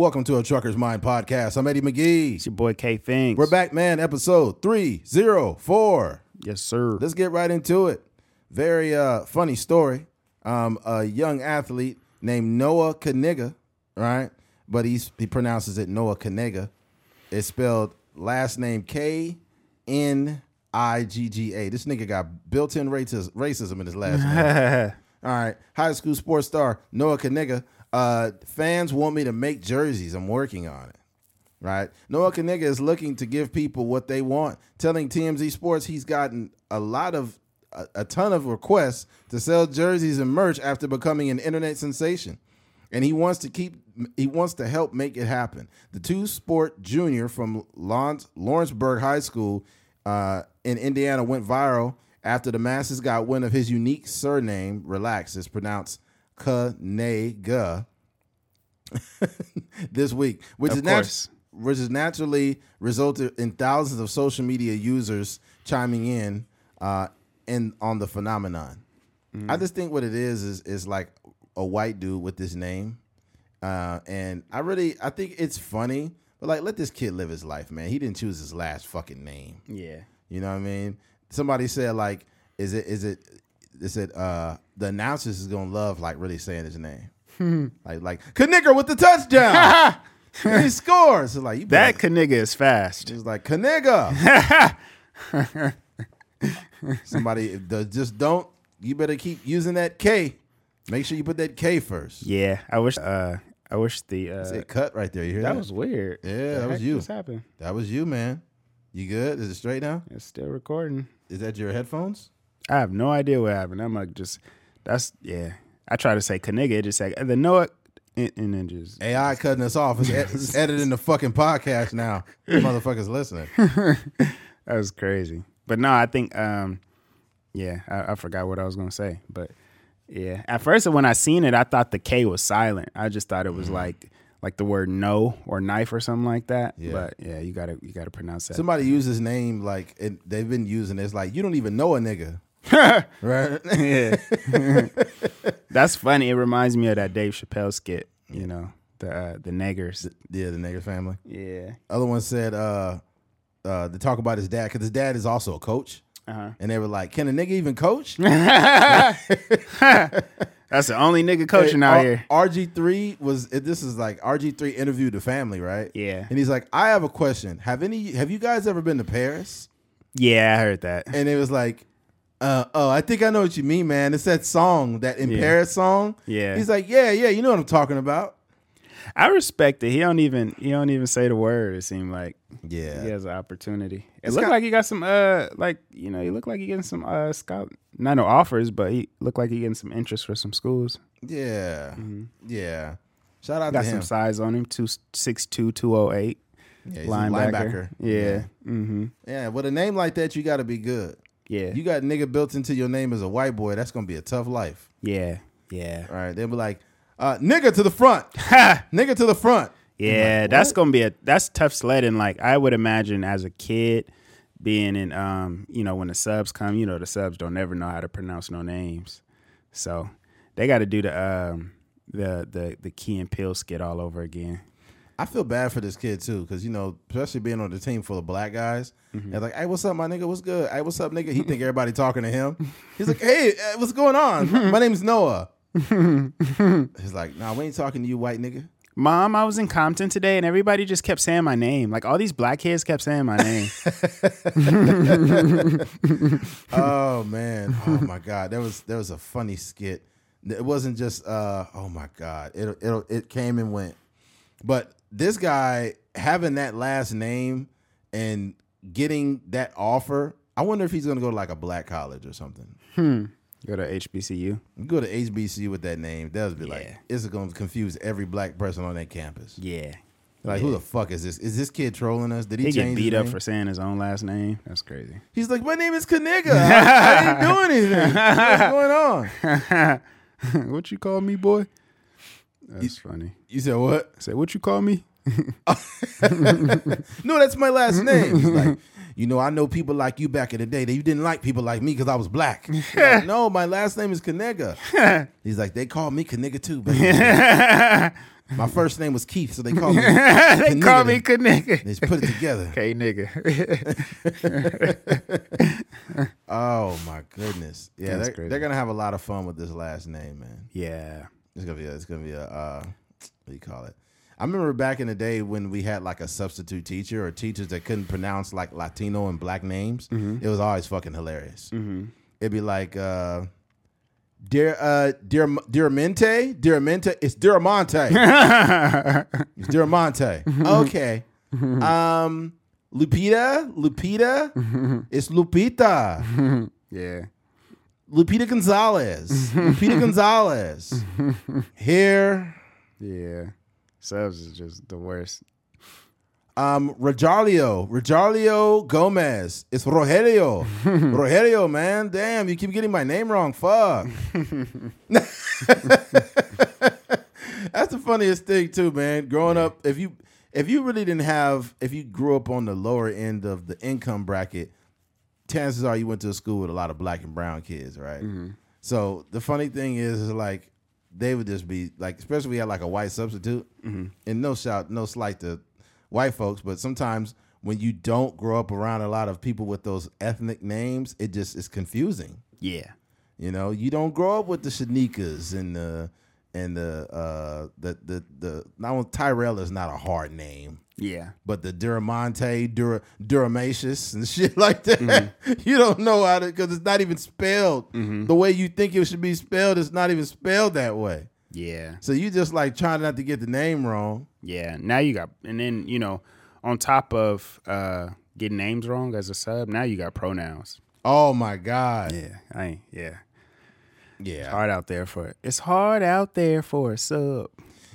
Welcome to a Trucker's Mind podcast. I'm Eddie McGee. It's your boy K Finks. We're back, man. Episode 304. Yes, sir. Let's get right into it. Very uh, funny story. Um, a young athlete named Noah Kaniga, right? But he's he pronounces it Noah Kaniga. It's spelled last name K N I G G A. This nigga got built-in racism, racism in his last name. All right, high school sports star Noah Kaniga. Uh, fans want me to make jerseys. I'm working on it. Right, Noah Kaniga is looking to give people what they want. Telling TMZ Sports he's gotten a lot of a, a ton of requests to sell jerseys and merch after becoming an internet sensation, and he wants to keep he wants to help make it happen. The two sport junior from Lawrence, Lawrenceburg High School uh, in Indiana went viral after the masses got wind of his unique surname. Relax, it's pronounced Kanega. this week, which Of is nat- which has naturally resulted in thousands of social media users chiming in uh, in on the phenomenon. I just think what it is is is like a white dude with this name, uh, and I really I think it's funny, but like let this kid live his life, man. He didn't choose his last fucking name. yeah. You know what I mean? Somebody said like, is it is it? They said uh, the announcers is gonna love like really saying his name, like like Knicker with the touchdown. he scores. So like you That Kaniga is fast. it's like Kaniga. Somebody just don't. You better keep using that K. Make sure you put that K first. Yeah. I wish uh I wish the uh It cut right there. You hear that? that was weird. Yeah, that was you. What's happened? that was you, man. You good? Is it straight now? It's still recording. Is that your headphones? I have no idea what happened. I'm like just that's yeah. I try to say Kaniga, it just say the Noah and, and then just AI cutting us off. It's, ed- it's editing the fucking podcast now. Motherfuckers listening. that was crazy. But no, I think um yeah, I, I forgot what I was gonna say. But yeah. At first when I seen it, I thought the K was silent. I just thought it was like like the word no or knife or something like that. Yeah. But yeah, you gotta you gotta pronounce that. Somebody used his name like it, they've been using it. It's like you don't even know a nigga, right? yeah. That's funny. It reminds me of that Dave Chappelle skit, you know, the uh, the niggers. yeah, the nigga family. Yeah. Other one said uh uh to talk about his dad because his dad is also a coach. Uh-huh. And they were like, "Can a nigga even coach?" That's the only nigga coaching out here. RG three was this is like RG three interviewed the family, right? Yeah. And he's like, "I have a question. Have any? Have you guys ever been to Paris?" Yeah, I heard that. And it was like, uh, "Oh, I think I know what you mean, man. It's that song, that in Yeah. Paris song." Yeah. He's like, "Yeah, yeah, you know what I'm talking about." I respect it. He don't even he don't even say the word. It seemed like Yeah. he has an opportunity. It It's looked got- like he got some uh like you know he looked like he getting some uh scout not no offers, but he looked like he getting some interest for some schools. Yeah. Yeah. Shout out Got to him. some size on him two six two two oh eight Yeah, linebacker. linebacker. Yeah. Mm-hmm. Yeah, with a name like that, you got to be good. Yeah. You got nigga built into your name as a white boy. That's gonna be a tough life. yeah. Yeah. All right, they'll be like, uh, "Nigga to the front, Ha! nigga to the front." Yeah, like, that's gonna be a that's tough sledding. Like I would imagine as a kid being in um, you know, when the subs come, you know, the subs don't ever know how to pronounce no names. So they gotta do the um the the the Key and Peele skit all over again. I feel bad for this kid too, because you know, especially being on the team full of black guys. Mm-hmm. They're like, "Hey, what's up, my nigga? What's good? Hey, what's up, nigga?" He think everybody talking to him. He's like, "Hey, uh, what's going on? My name's Noah." He's like, "Nah, we ain't talking to you, white nigga." Mom, I was in Compton today and everybody just kept saying my name. Like all these black kids kept saying my name. oh man, oh my god, there was there was a funny skit. It wasn't just uh, oh my god, it it it came and went. But this guy having that last name and getting that offer, I wonder if he's gonna go to like a black college or something. Hmm. Go to HBCU. Go to HBCU with that name, That'll be like, Yeah. it's gonna confuse every black person on that campus. Yeah. Like, who the fuck is this? Is this kid trolling us? Did he, He get beat up for saying his own last name. That's crazy. He's like, my name is Kaniga. I, I didn't do anything. What's going on? what you call me, boy? That's funny. You said what? I said, what you call me? No, that's my last name. Like, you know, I know people like you back in the day. That you didn't like people like me because I was black. Like, no, my last name is Kanega. He's like, they call me Kanega too. Baby. My first name was Keith, so they called me. they call me nigga. They just put it together. Okay, nigga. Oh my goodness! Yeah, That's they're, crazy. they're gonna have a lot of fun with this last name, man. yeah. It's gonna be a, it's gonna be a uh, what do you call it? I remember back in the day when we had like a substitute teacher or teachers that couldn't pronounce like Latino and black names. It was always fucking hilarious. It'd be like, uh, dear, uh, dear, Diramente, Diramente, it's Diramonte, it's Diramonte. Okay, um, Lupita, Lupita, it's Lupita. Yeah. Lupita Gonzalez. Lupita Gonzalez. Here, Yeah. Subs is just the worst. um, Rogelio. Rogelio Gomez. It's Rogelio. Rogelio, man. Damn, you keep getting my name wrong. Fuck. That's the funniest thing too, man. Growing up, if you if you really didn't have if you grew up on the lower end of the income bracket, chances are you went to a school with a lot of black and brown kids, right? So the funny thing is, is like they would just be like, especially we had like a white substitute, and no shout, no slight to white folks, but sometimes when you don't grow up around a lot of people with those ethnic names, it just is confusing. Yeah. You know, you don't grow up with the Shanikas and the and the uh the the the now Tyrell is not a hard name, Yeah. but the Duramonte, Dura Duramacious and shit like that. you don't know how to because it's not even spelled the way you think it should be spelled. It's not even spelled that way. Yeah. So you just like trying not to get the name wrong. Yeah. Now you got, and then, you know, on top of uh, getting names wrong as a sub, now you got pronouns. Oh my god. Yeah. I ain't, yeah. Yeah. Hard out there for it. It's hard out there for a sub.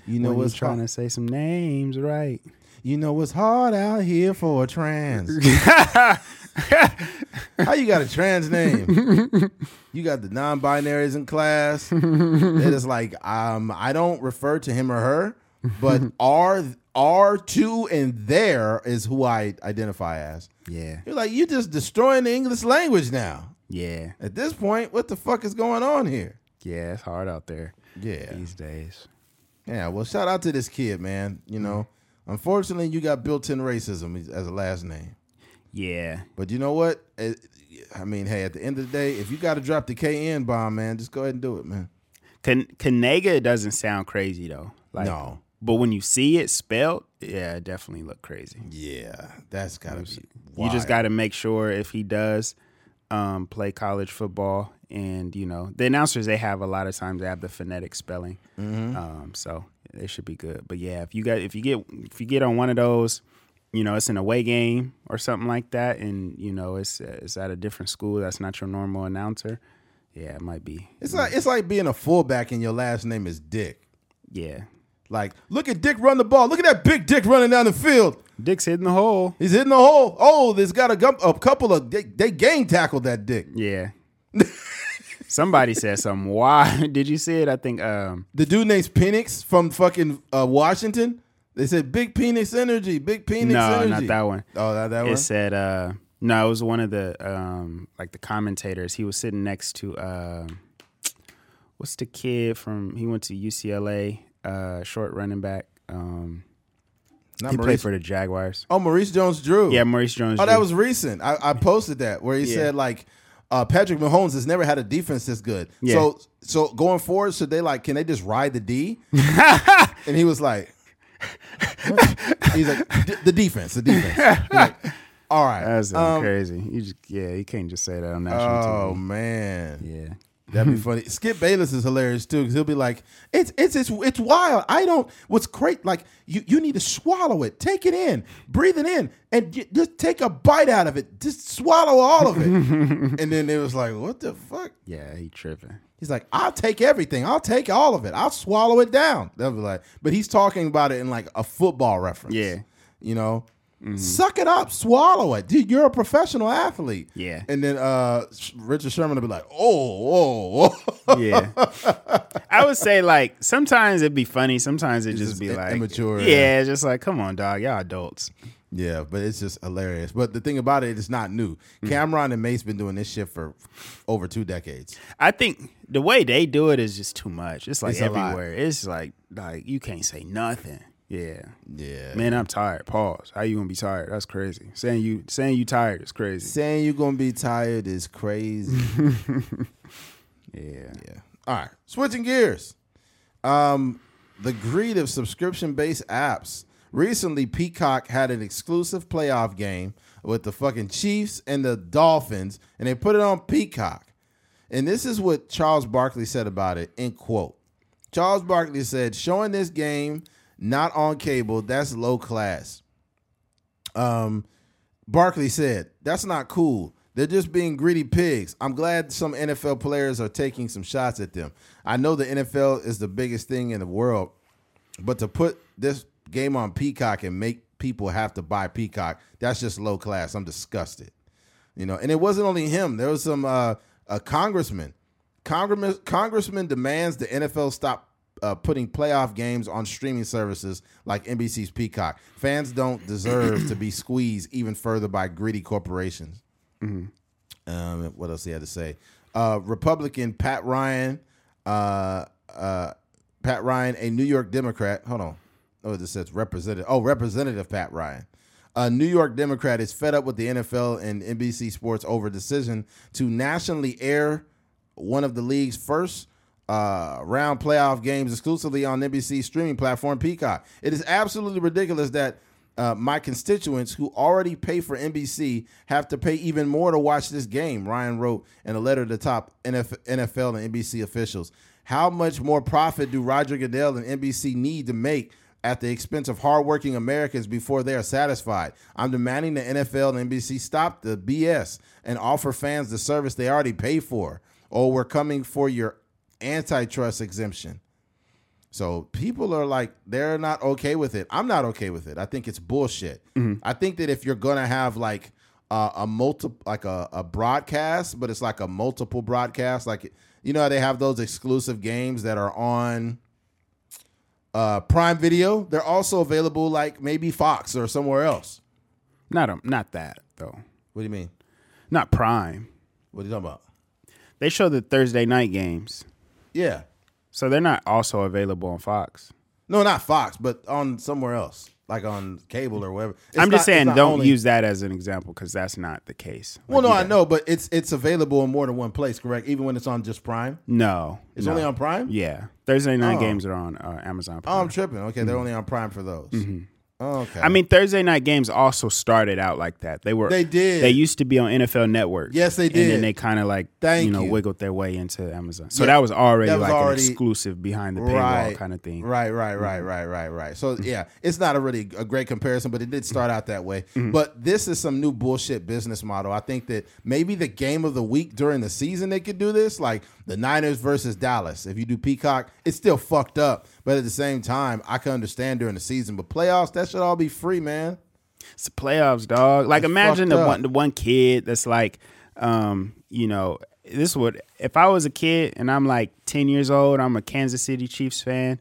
You know what's trying hard? to say some names right. You know it's hard out here for a trans. How you got a trans name? You got the non-binaries in class. It is like um, I don't refer to him or her, but R R two and there is who I identify as. Yeah. You're like you're just destroying the English language now. Yeah. At this point, what the fuck is going on here? Yeah. It's hard out there Yeah. these days. Yeah, well, shout out to this kid, man. You know, unfortunately, you got built-in racism as a last name. Yeah. But you know what? I mean, hey, at the end of the day, if you got to drop the KN bomb, man, just go ahead and do it, man. Kan- Kanega doesn't sound crazy though. Like, No. But when you see it spelled, yeah, it definitely look crazy. Yeah, that's gotta be. You just got to make sure if he does um, play college football, and you know the announcers they have a lot of times they have the phonetic spelling, Mm-hmm. um, so they should be good. But yeah, if you got if you get if you get on one of those, you know it's an away game or something like that, and you know it's it's at a different school that's not your normal announcer. Yeah, it might be. It's like it's like being a fullback and your last name is Dick. Yeah, Like, look at Dick run the ball. Look at that big Dick running down the field. Dick's hitting the hole. He's hitting the hole. Oh, there's got a, a couple of they, they gang tackled that Dick. Yeah. Somebody said something. Why did you see it? I think um The dude named Penix from fucking uh, Washington. They said big penis energy, big penis no, energy. not that one. Oh, that that it one. It said uh no, it was one of the um like the commentators. He was sitting next to um what's the kid from he went to UCLA, uh short running back. Um Not he Maurice. played for the Jaguars. oh, Maurice Jones-Drew. Yeah, Maurice Jones. Oh, that was recent. I, I posted that where he Yeah. said like uh, Patrick Mahomes has never had a defense this good. Yeah. So so going forward, should they like can they just ride the D? and he was like, he's like the defense, the defense. Like, All right. That's Um, crazy. You just yeah, you can't just say that on national Oh TV. Oh man. Yeah. That'd be funny. Skip Bayless is hilarious too because he'll be like, "It's it's it's it's wild. I don't. What's great? Like you you need to swallow it, take it in, breathe it in, and just take a bite out of it. Just swallow all of it." and then it was like, "What the fuck?" Yeah, he tripping. He's like, "I'll take everything. I'll take all of it. I'll swallow it down." They'll be like, but he's talking about it in like a football reference. Yeah. you know. Suck it up, swallow it, dude. You're a professional athlete. Yeah. and then uh Richard Sherman will be like, "Oh, oh, oh." Yeah. I would say like sometimes it'd be funny, sometimes it'd just, just be like immature, Yeah, just like, come on, dog, y'all adults. Yeah, but it's just hilarious. But the thing about it, it's not new. Mm. Cam'ron and Mase been doing this shit for over two decades. I think the way they do it is just too much. It's like It's everywhere. It's like like you can't say nothing. Yeah. Yeah, Man, I'm tired. Pause. How you gonna be tired? That's crazy. Saying you saying you tired is crazy. saying you're gonna be tired is crazy. Yeah. Yeah. All right. Switching gears. Um, the greed of subscription-based apps. Recently, Peacock had an exclusive playoff game with the fucking Chiefs and the Dolphins, and they put it on Peacock. And this is what Charles Barkley said about it. In quote, Charles Barkley said, "Showing this game not on cable, that's low class." Um, Barkley said, That's not cool. They're just being greedy pigs. I'm glad some NFL players are taking some shots at them. I know the NFL is the biggest thing in the world, but to put this game on Peacock and make people have to buy Peacock, that's just low class. I'm disgusted. You know, and it wasn't only him. There was some uh, a congressman. Congressman congressman demands the NFL stop uh, putting playoff games on streaming services like NBC's Peacock. Fans don't deserve to be squeezed even further by greedy corporations. Um, what else he had to say? Uh, Republican Pat Ryan, uh, uh, Pat Ryan, a New York Democrat. Hold on. Oh, this says representative. Oh, Representative Pat Ryan. A New York Democrat is fed up with the NFL and NBC Sports over decision to nationally air one of the league's first uh, round playoff games exclusively on NBC streaming platform Peacock. It is absolutely ridiculous that uh, my constituents who already pay for NBC have to pay even more to watch this game, Ryan wrote in a letter to top NFL and NBC officials. How much more profit do Roger Goodell and NBC need to make at the expense of hardworking Americans before they are satisfied? I'm demanding the NFL and NBC stop the BS and offer fans the service they already pay for, or we're coming for your antitrust exemption. So people are like, they're not okay with it. I'm not okay with it. I think it's bullshit. I think that if you're gonna have like uh, a multi, like a, a broadcast, but it's like a multiple broadcast, like you know how they have those exclusive games that are on uh, Prime Video. They're also available like maybe Fox or somewhere else. Not a, not that though. What do you mean? Not Prime. What are you talking about? They show the Thursday night games. Yeah, So they're not also available on Fox. no, not Fox, but on somewhere else, like on cable or whatever. It's I'm just it's saying don't only- use that as an example because that's not the case. Well, no, Like, I know, but it's it's available in more than one place, correct? Even when it's on just Prime. No. It's no. only on Prime. Yeah. Thursday night Oh. games are on uh, Amazon Oh, I'm tripping. Okay, they're only on Prime for those. Oh, okay. I mean, Thursday night games also started out like that. They were They did. They used to be on NFL Network. Yes, they did. And then they kind of like Thank you know you. wiggled their way into Amazon. So Yeah, that was already that was like already- an exclusive behind the paywall right, kind of thing. Right, right, right, mm-hmm. right, right, right. So yeah, it's not a really a great comparison, but it did start mm-hmm. out that way. Mm-hmm. But this is some new bullshit business model. I think that maybe the game of the week during the season they could do this, like the Niners versus Dallas. If you do Peacock, it's still fucked up, but at the same time, I can understand during the season. But playoffs, that should all be free, man. It's the playoffs, dog. Like It's imagine the up. one the one kid that's like, um, you know, this would if I was a kid and I'm like ten years old, I'm a Kansas City Chiefs fan.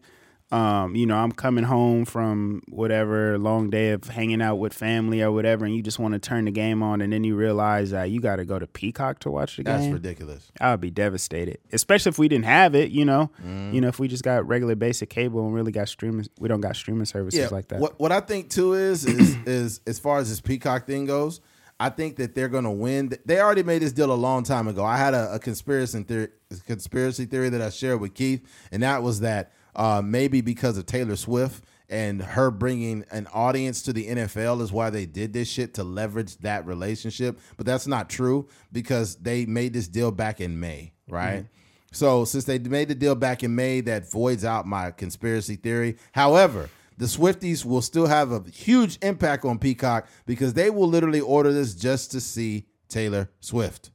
Um, you know, I'm coming home from whatever long day of hanging out with family or whatever, and you just want to turn the game on, and then you realize that you got to go to Peacock to watch the That's game. That's ridiculous. I would be devastated, especially if we didn't have it. You know, Mm-hmm. you know, if we just got regular basic cable and really got streaming, we don't got streaming services like that. What what I think too is is is as far as this Peacock thing goes, I think that they're gonna win. They already made this deal a long time ago. I had a, a conspiracy theory, conspiracy theory that I shared with Keith, and that was that uh, maybe because of Taylor Swift and her bringing an audience to the NFL is why they did this shit to leverage that relationship. But that's not true because they made this deal back in May, right? So since they made the deal back in May, that voids out my conspiracy theory. However, the Swifties will still have a huge impact on Peacock because they will literally order this just to see Taylor Swift.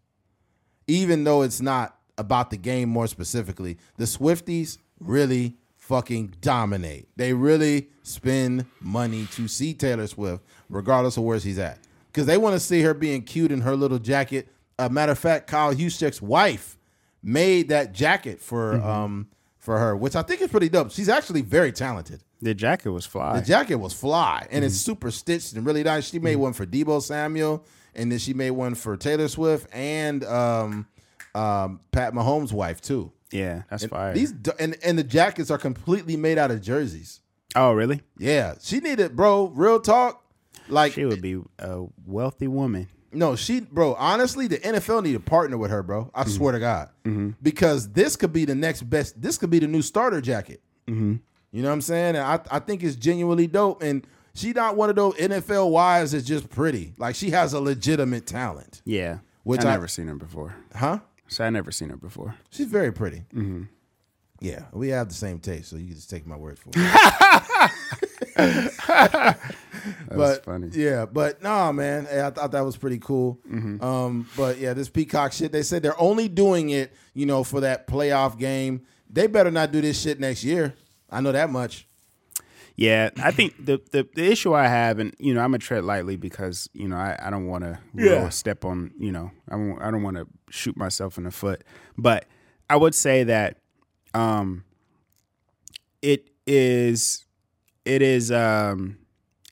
Even though it's not about the game more specifically, the Swifties really fucking dominate. They really spend money to see Taylor Swift, regardless of where she's at. Because they want to see her being cute in her little jacket. A matter of fact, Kyle Juszczyk's wife made that jacket for um for her, which I think is pretty dope. She's actually very talented. The jacket was fly. The jacket was fly, and it's super stitched and really nice. She made one for Deebo Samuel, and then she made one for Taylor Swift and um, um, Pat Mahomes' wife too. Yeah, that's And fire. These and and the jackets are completely made out of jerseys. oh, really? Yeah, she needed, bro. Real talk, like She would be a wealthy woman. no, she, bro. Honestly, the NFL need to partner with her, bro. I swear to God, because this could be the next best. This could be the new starter jacket. Mm-hmm. You know what I'm saying? And I I think it's genuinely dope. And she not one of those NFL wives that's just pretty. Like she has a legitimate talent, Yeah. Which I I- never seen her before. huh? So I never seen her before. She's very pretty. Yeah, we have the same taste, so you can just take my word for it. That was but funny. yeah, but nah, man, I thought that was pretty cool. Mm-hmm. Um, but yeah, this Peacock shit. They said they're only doing it, you know, for that playoff game. They better not do this shit next year. I know that much. Yeah, I think the, the the issue I have, and you know, I'm gonna tread lightly because you know I, I don't want to Yeah. step on you know I don't, I don't want to shoot myself in the foot, but I would say that um it is it is um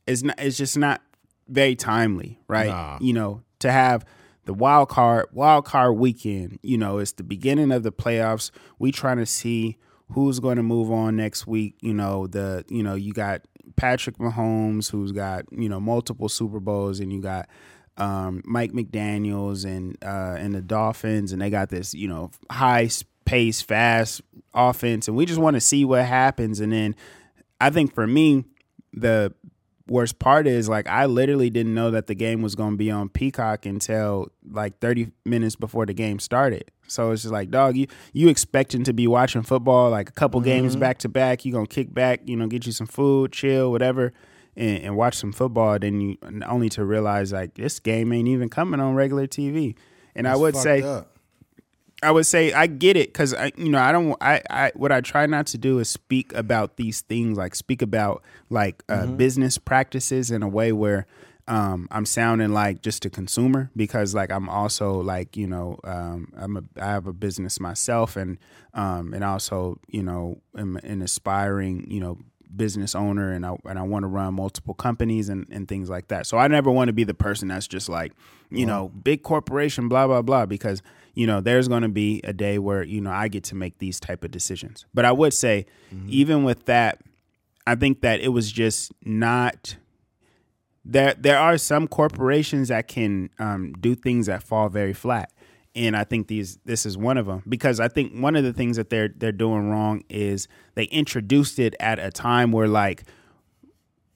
it's not it's just not very timely, right? Nah. You know, to have the wild card wild card weekend, you know, it's the beginning of the playoffs. We trying to see who's going to move on next week. You know, the you know you got Patrick Mahomes, who's got you know multiple Super Bowls, and you got um, Mike McDaniel's and uh, and the Dolphins, and they got this you know high pace, fast offense, and we just want to see what happens. And then I think for me, the worst part is like I literally didn't know that the game was going to be on Peacock until like 30 minutes before the game started. So it's just like, dog, you you expecting to be watching football like a couple games mm-hmm. back to back. You gonna kick back, you know, get you some food, chill, whatever, and, and watch some football. Then you only to realize like this game ain't even coming on regular TV. And I would say, up. I would say I get it because I, you know, I don't. I, I, what I try not to do is speak about these things, like speak about like uh, business practices in a way where um, I'm sounding like just a consumer because like I'm also like you know um, I'm a I have a business myself and um, and also you know am an aspiring you know business owner and I and I want to run multiple companies and, and things like that. So I never want to be the person that's just like, you know, big corporation, blah, blah, blah, because, you know, there's gonna be a day where, you know, I get to make these type of decisions. But I would say, even with that, I think that it was just not there there are some corporations that can um, do things that fall very flat and I think these this is one of them because I think one of the things that they're they're doing wrong is they introduced it at a time where like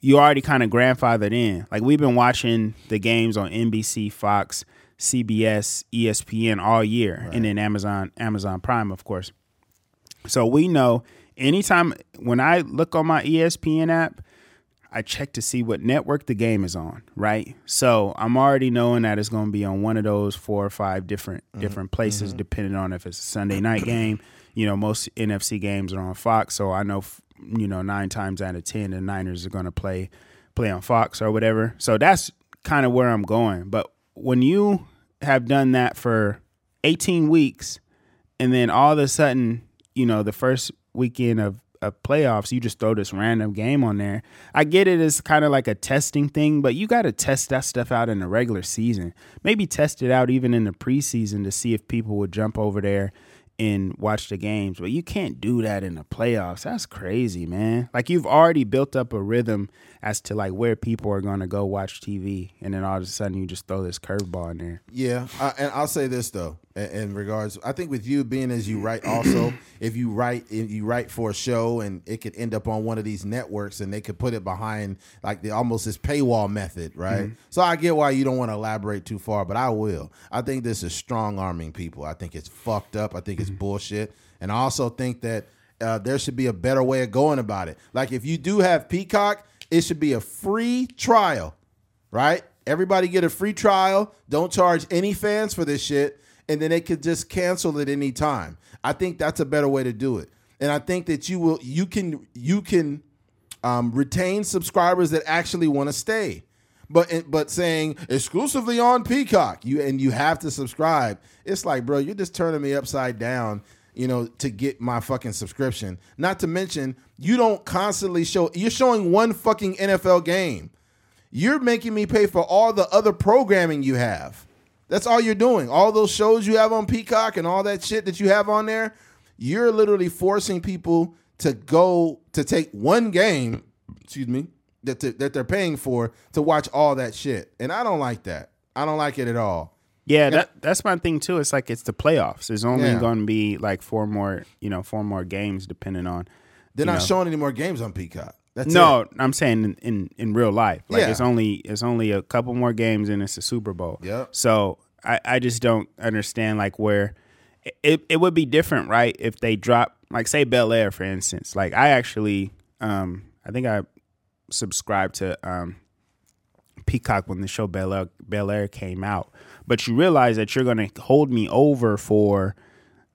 you already kind of grandfathered in. Like we've been watching the games on NBC, Fox, CBS, ESPN all year, and then Amazon Amazon Prime, of course. So we know anytime when I look on my ESPN app, I check to see what network the game is on, right? So I'm already knowing that it's going to be on one of those four or five different mm-hmm. different places, mm-hmm. depending on if it's a Sunday night game. You know, most NFC games are on Fox, so I know you know nine times out of ten the Niners are going to play play on Fox or whatever. So that's kind of where I'm going. But when you have done that for 18 weeks, and then all of a sudden, you know, the first weekend of, of playoffs, you just throw this random game on there. I get it as kind of like a testing thing, but you got to test that stuff out in the regular season. Maybe test it out even in the preseason to see if people would jump over there and watch the games. But you can't do that in the playoffs. That's crazy, man. Like you've already built up a rhythm as to like where people are going to go watch TV, and then all of a sudden you just throw this curveball in there. Yeah, and I'll say this though, in, regards, I think with you being as you write, also if you write, if you write for a show and it could end up on one of these networks and they could put it behind like the almost this paywall method, right? So I get why you don't want to elaborate too far, but I will. I think this is strong arming people. I think it's fucked up. I think it's bullshit, and I also think that uh, there should be a better way of going about it. Like if you do have Peacock, it should be a free trial right? Everybody get a free trial. Don't charge any fans for this shit, and then they could just cancel at any time. I think that's a better way to do it, and I think that you will you can you can um, retain subscribers that actually want to stay. But but saying exclusively on Peacock, you and you have to subscribe. It's like, bro, you're just turning me upside down. you know, to get my fucking subscription. Not to mention, you don't constantly show. You're showing one fucking NFL game. You're making me pay for all the other programming you have. That's all you're doing. All those shows you have on Peacock and all that shit that you have on there, you're literally forcing people to go to take one game, excuse me, that to, that they're paying for to watch all that shit. And I don't like that. I don't like it at all. Yeah, that that's my thing too. It's like it's the playoffs. There's only Yeah. going to be like four more, you know, four more games depending on. They're not know. showing any more games on Peacock. That's no, it. I'm saying in, in in real life. Like Yeah. it's only it's only a couple more games and it's a Super Bowl. Yep. So I I just don't understand like where it it would be different, right? If they drop like say Bel Air for instance. Like I actually um I think I subscribed to um Peacock when the show Bel Air, Bel Air came out. But you realize that you're going to hold me over for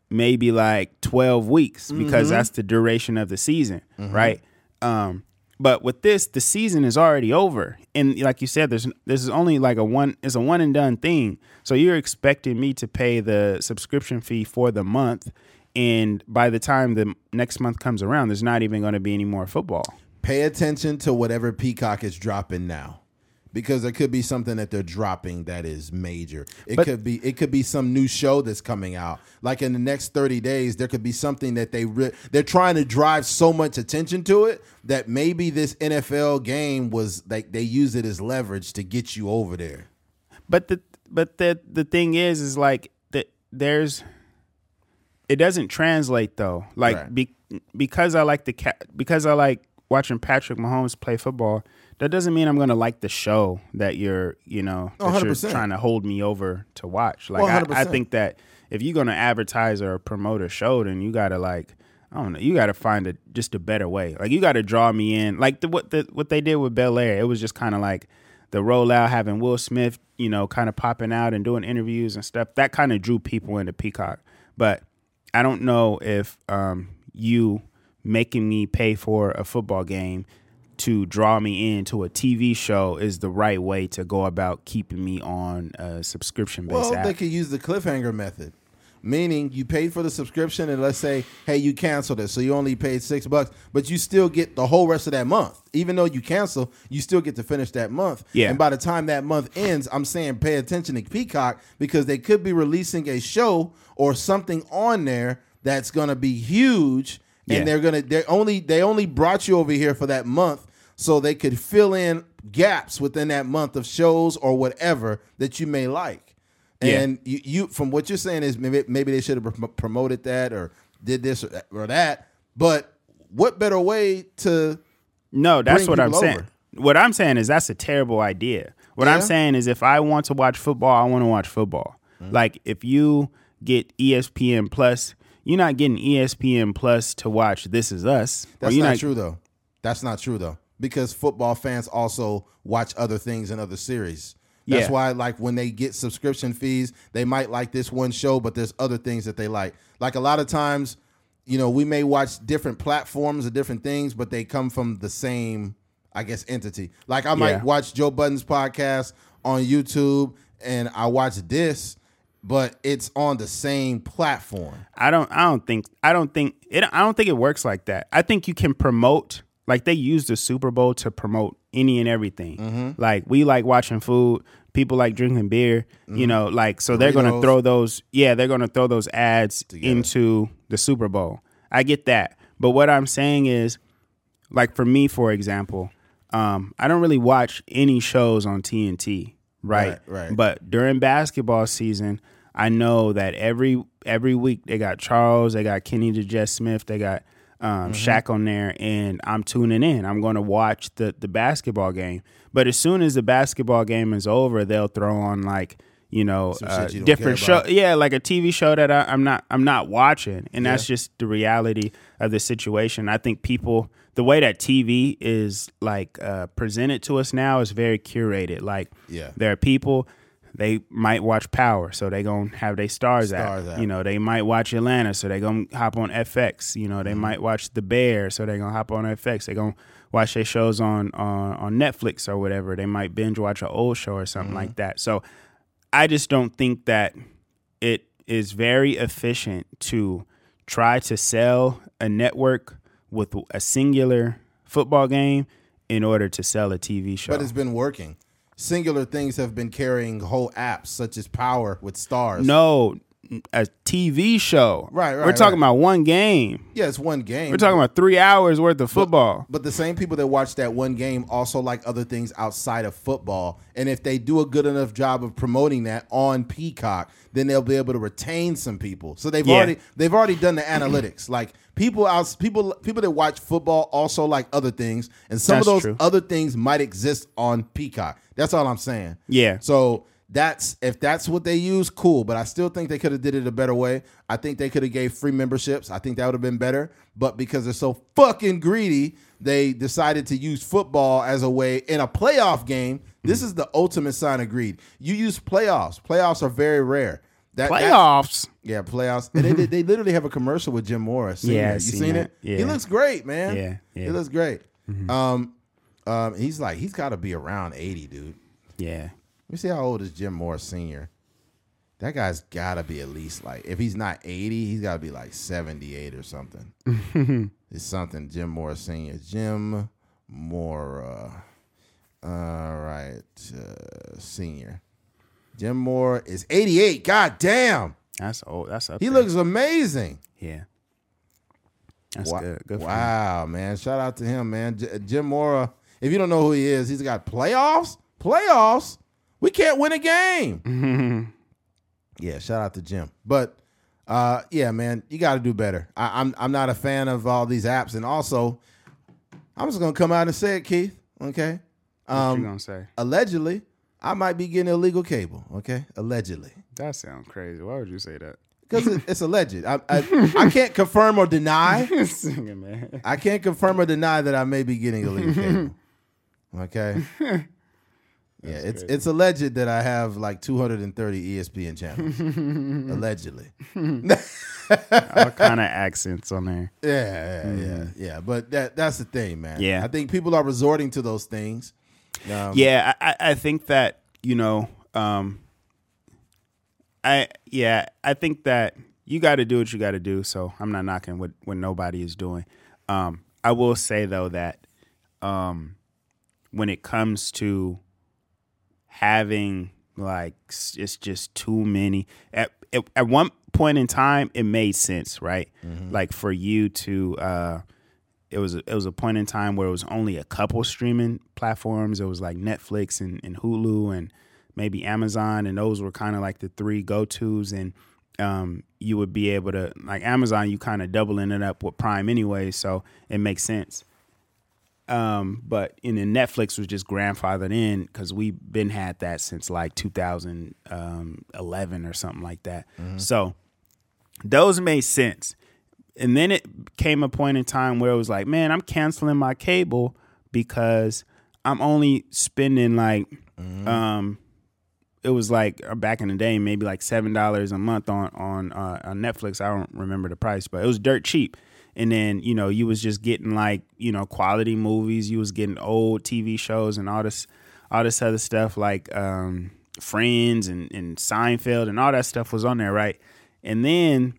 maybe like 12 weeks because that's the duration of the season, right? Um, but with this, the season is already over, and like you said, there's this is only like a one it's a one and done thing. So you're expecting me to pay the subscription fee for the month, and by the time the next month comes around, there's not even going to be any more football. Pay attention to whatever Peacock is dropping now. Because there could be something that they're dropping that is major. It But- could be it could be some new show that's coming out. Like in the next 30 days there could be something that they re- they're trying to drive so much attention to it that maybe this NFL game was like they use it as leverage to get you over there. But the but the the thing is is like that there's it doesn't translate though. Like Right. be, because I like the cat because I like watching Patrick Mahomes play football, that doesn't mean I'm to like the show that you're, you know, Oh, that you're trying to hold me over to watch. Like Well, I, I think that if you're to advertise or promote a show, then you got to like I don't know. You got to find a just a better way. Like you got to draw me in. Like the, what the what they did with Bel Air, it was just kind of like the rollout, having Will Smith, you know, kind of popping out and doing interviews and stuff. That kind of drew people into Peacock. But I don't know if um, you making me pay for a football game to draw me into a TV show is the right way to go about keeping me on a subscription based Well, app. they could use the cliffhanger method, meaning you paid for the subscription, and let's say, hey, you canceled it, so you only paid six bucks, but you still get the whole rest of that month. Even though you cancel, you still get to finish that month. Yeah. And by the time that month ends, I'm saying pay attention to Peacock because they could be releasing a show or something on there that's going to be huge, and Yeah. they're gonna they only they only brought you over here for that month so they could fill in gaps within that month of shows or whatever that you may like. Yeah. And you, you from what you're saying is maybe maybe they should have promoted that or did this or that, or that. But what better way to No, that's what I'm people saying. What I'm saying is that's a terrible idea. What I'm saying is if I want to watch football, I want to watch football. Mm-hmm. Like if you get ESPN Plus, you're not getting ESPN Plus to watch This Is Us. That's you're not, true though. That's not true though. Because football fans also watch other things and other series. That's Yeah. why like when they get subscription fees, they might like this one show, but there's other things that they like. Like a lot of times, you know, we may watch different platforms or different things, but they come from the same, I guess, entity. Like I might Yeah. watch Joe Budden's podcast on YouTube and I watch this, but it's on the same platform. I don't I don't think I don't think it I don't think it works like that. I think you can promote like they use the Super Bowl to promote any and everything. Mm-hmm. Like we like watching food, people like drinking beer, you know, like so they're going to Mm-hmm. Throw those yeah, they're going to throw those ads into the Super Bowl. I get that. But what I'm saying is like for me for example, um I don't really watch any shows on TNT, right? Right, right. But during basketball season, I know that every every week they got Charles, they got Kenny DeJess Smith, they got um, Mm-hmm. Shaq on there, and I'm tuning in. I'm going to watch the the basketball game. But as soon as the basketball game is over, they'll throw on like you know uh, you different show, yeah, like a TV show that I, I'm not I'm not watching, and that's just the reality of the situation. I think people the way that TV is like uh, presented to us now is very curated. Like Yeah. there are people they might watch Power, so they gonna have their stars, Starz out. You know, they might watch Atlanta, so they gonna hop on FX. You know, they Mm-hmm. might watch The Bear, so they gonna hop on FX. They gonna watch their shows on on on Netflix or whatever. They might binge watch an old show or something Mm-hmm. like that. So I just don't think that it is very efficient to try to sell a network with a singular football game in order to sell a TV show. But it's been working. Singular things have been carrying whole apps, such as Power with Starz. no, a TV show. Right, right, We're talking right. about one game. Yeah, it's one game. We're talking about three hours worth of football. But the same people that watch that one game also like other things outside of football. And if they do a good enough job of promoting that on Peacock, then they'll be able to retain some people. So they've Yeah. already they've already done the analytics. Like people out people people that watch football also like other things, and some That's of those true. other things might exist on Peacock. That's all I'm saying. Yeah. So that's if that's what they use, cool. But I still think they could have did it a better way. I think they could have gave free memberships. I think that would have been better. But because they're so fucking greedy, they decided to use football as a way in a playoff game. This is the ultimate sign of greed. You use playoffs. Playoffs are very rare. That, that- Playoffs. yeah, playoffs. And they, they, they literally have a commercial with Jim Morris. Yeah, you seen seen that. it? He looks great, man. Yeah, yeah. he looks great. Um, um, he's like he's got to be around eighty, dude. Yeah. Let me see how old is Jim Morris Senior. That guy's got to be at least like if he's not eighty, he's got to be like seventy eight or something. it's something. Jim Morris Senior. Jim Mora. All right, uh, senior. Jim Mora is eighty eight. God damn, That's old. That's up he there. looks amazing. Yeah. That's Wa- good. Good for him. wow, man! Shout out to him, man. J- Jim Mora. If you don't know who he is, he's got playoffs. Playoffs. We can't win a game. yeah, shout out to Jim. But uh, yeah, man, you got to do better. I, I'm I'm not a fan of all these apps, and also, I'm just gonna come out and say it, Keith. Okay. What Um, you gonna say? allegedly, I might be getting illegal cable. Okay, allegedly. That sounds crazy. Why would you say that? Because it, it's alleged. I, I, I can't confirm or deny. Singing, man. I can't confirm or deny that I may be getting illegal cable. Okay. Yeah, it's it's alleged that I have like 230 ESPN channels. Allegedly. All kind of accents on there. Yeah, yeah, yeah, yeah. But that that's the thing, man. Yeah. I think people are resorting to those things. Um, yeah, I, I I think that you know, um, I yeah, I think that you got to do what you got to do. So I'm not knocking what what nobody is doing. Um, I will say though that um, when it comes to having like it's just too many at, at at one point in time it made sense right like for you to uh it was it was a point in time where it was only a couple streaming platforms. It was like Netflix and, and Hulu and maybe Amazon, and those were kind of like the three go tos. And um, you would be able to like Amazon, you kind of doubling it up with Prime anyway, so it makes sense. Um, but and then Netflix was just grandfathered in because we've been had that since like 2011 or something like that. So those made sense. And then it came a point in time where it was like, man, I'm canceling my cable because I'm only spending like, um, it was like uh, back in the day, maybe like seven dollars a month on on uh, on Netflix. I don't remember the price, but it was dirt cheap. And then you know you was just getting like you know quality movies. You was getting old TV shows and all this all this other stuff like um, Friends and and Seinfeld and all that stuff was on there, right? And then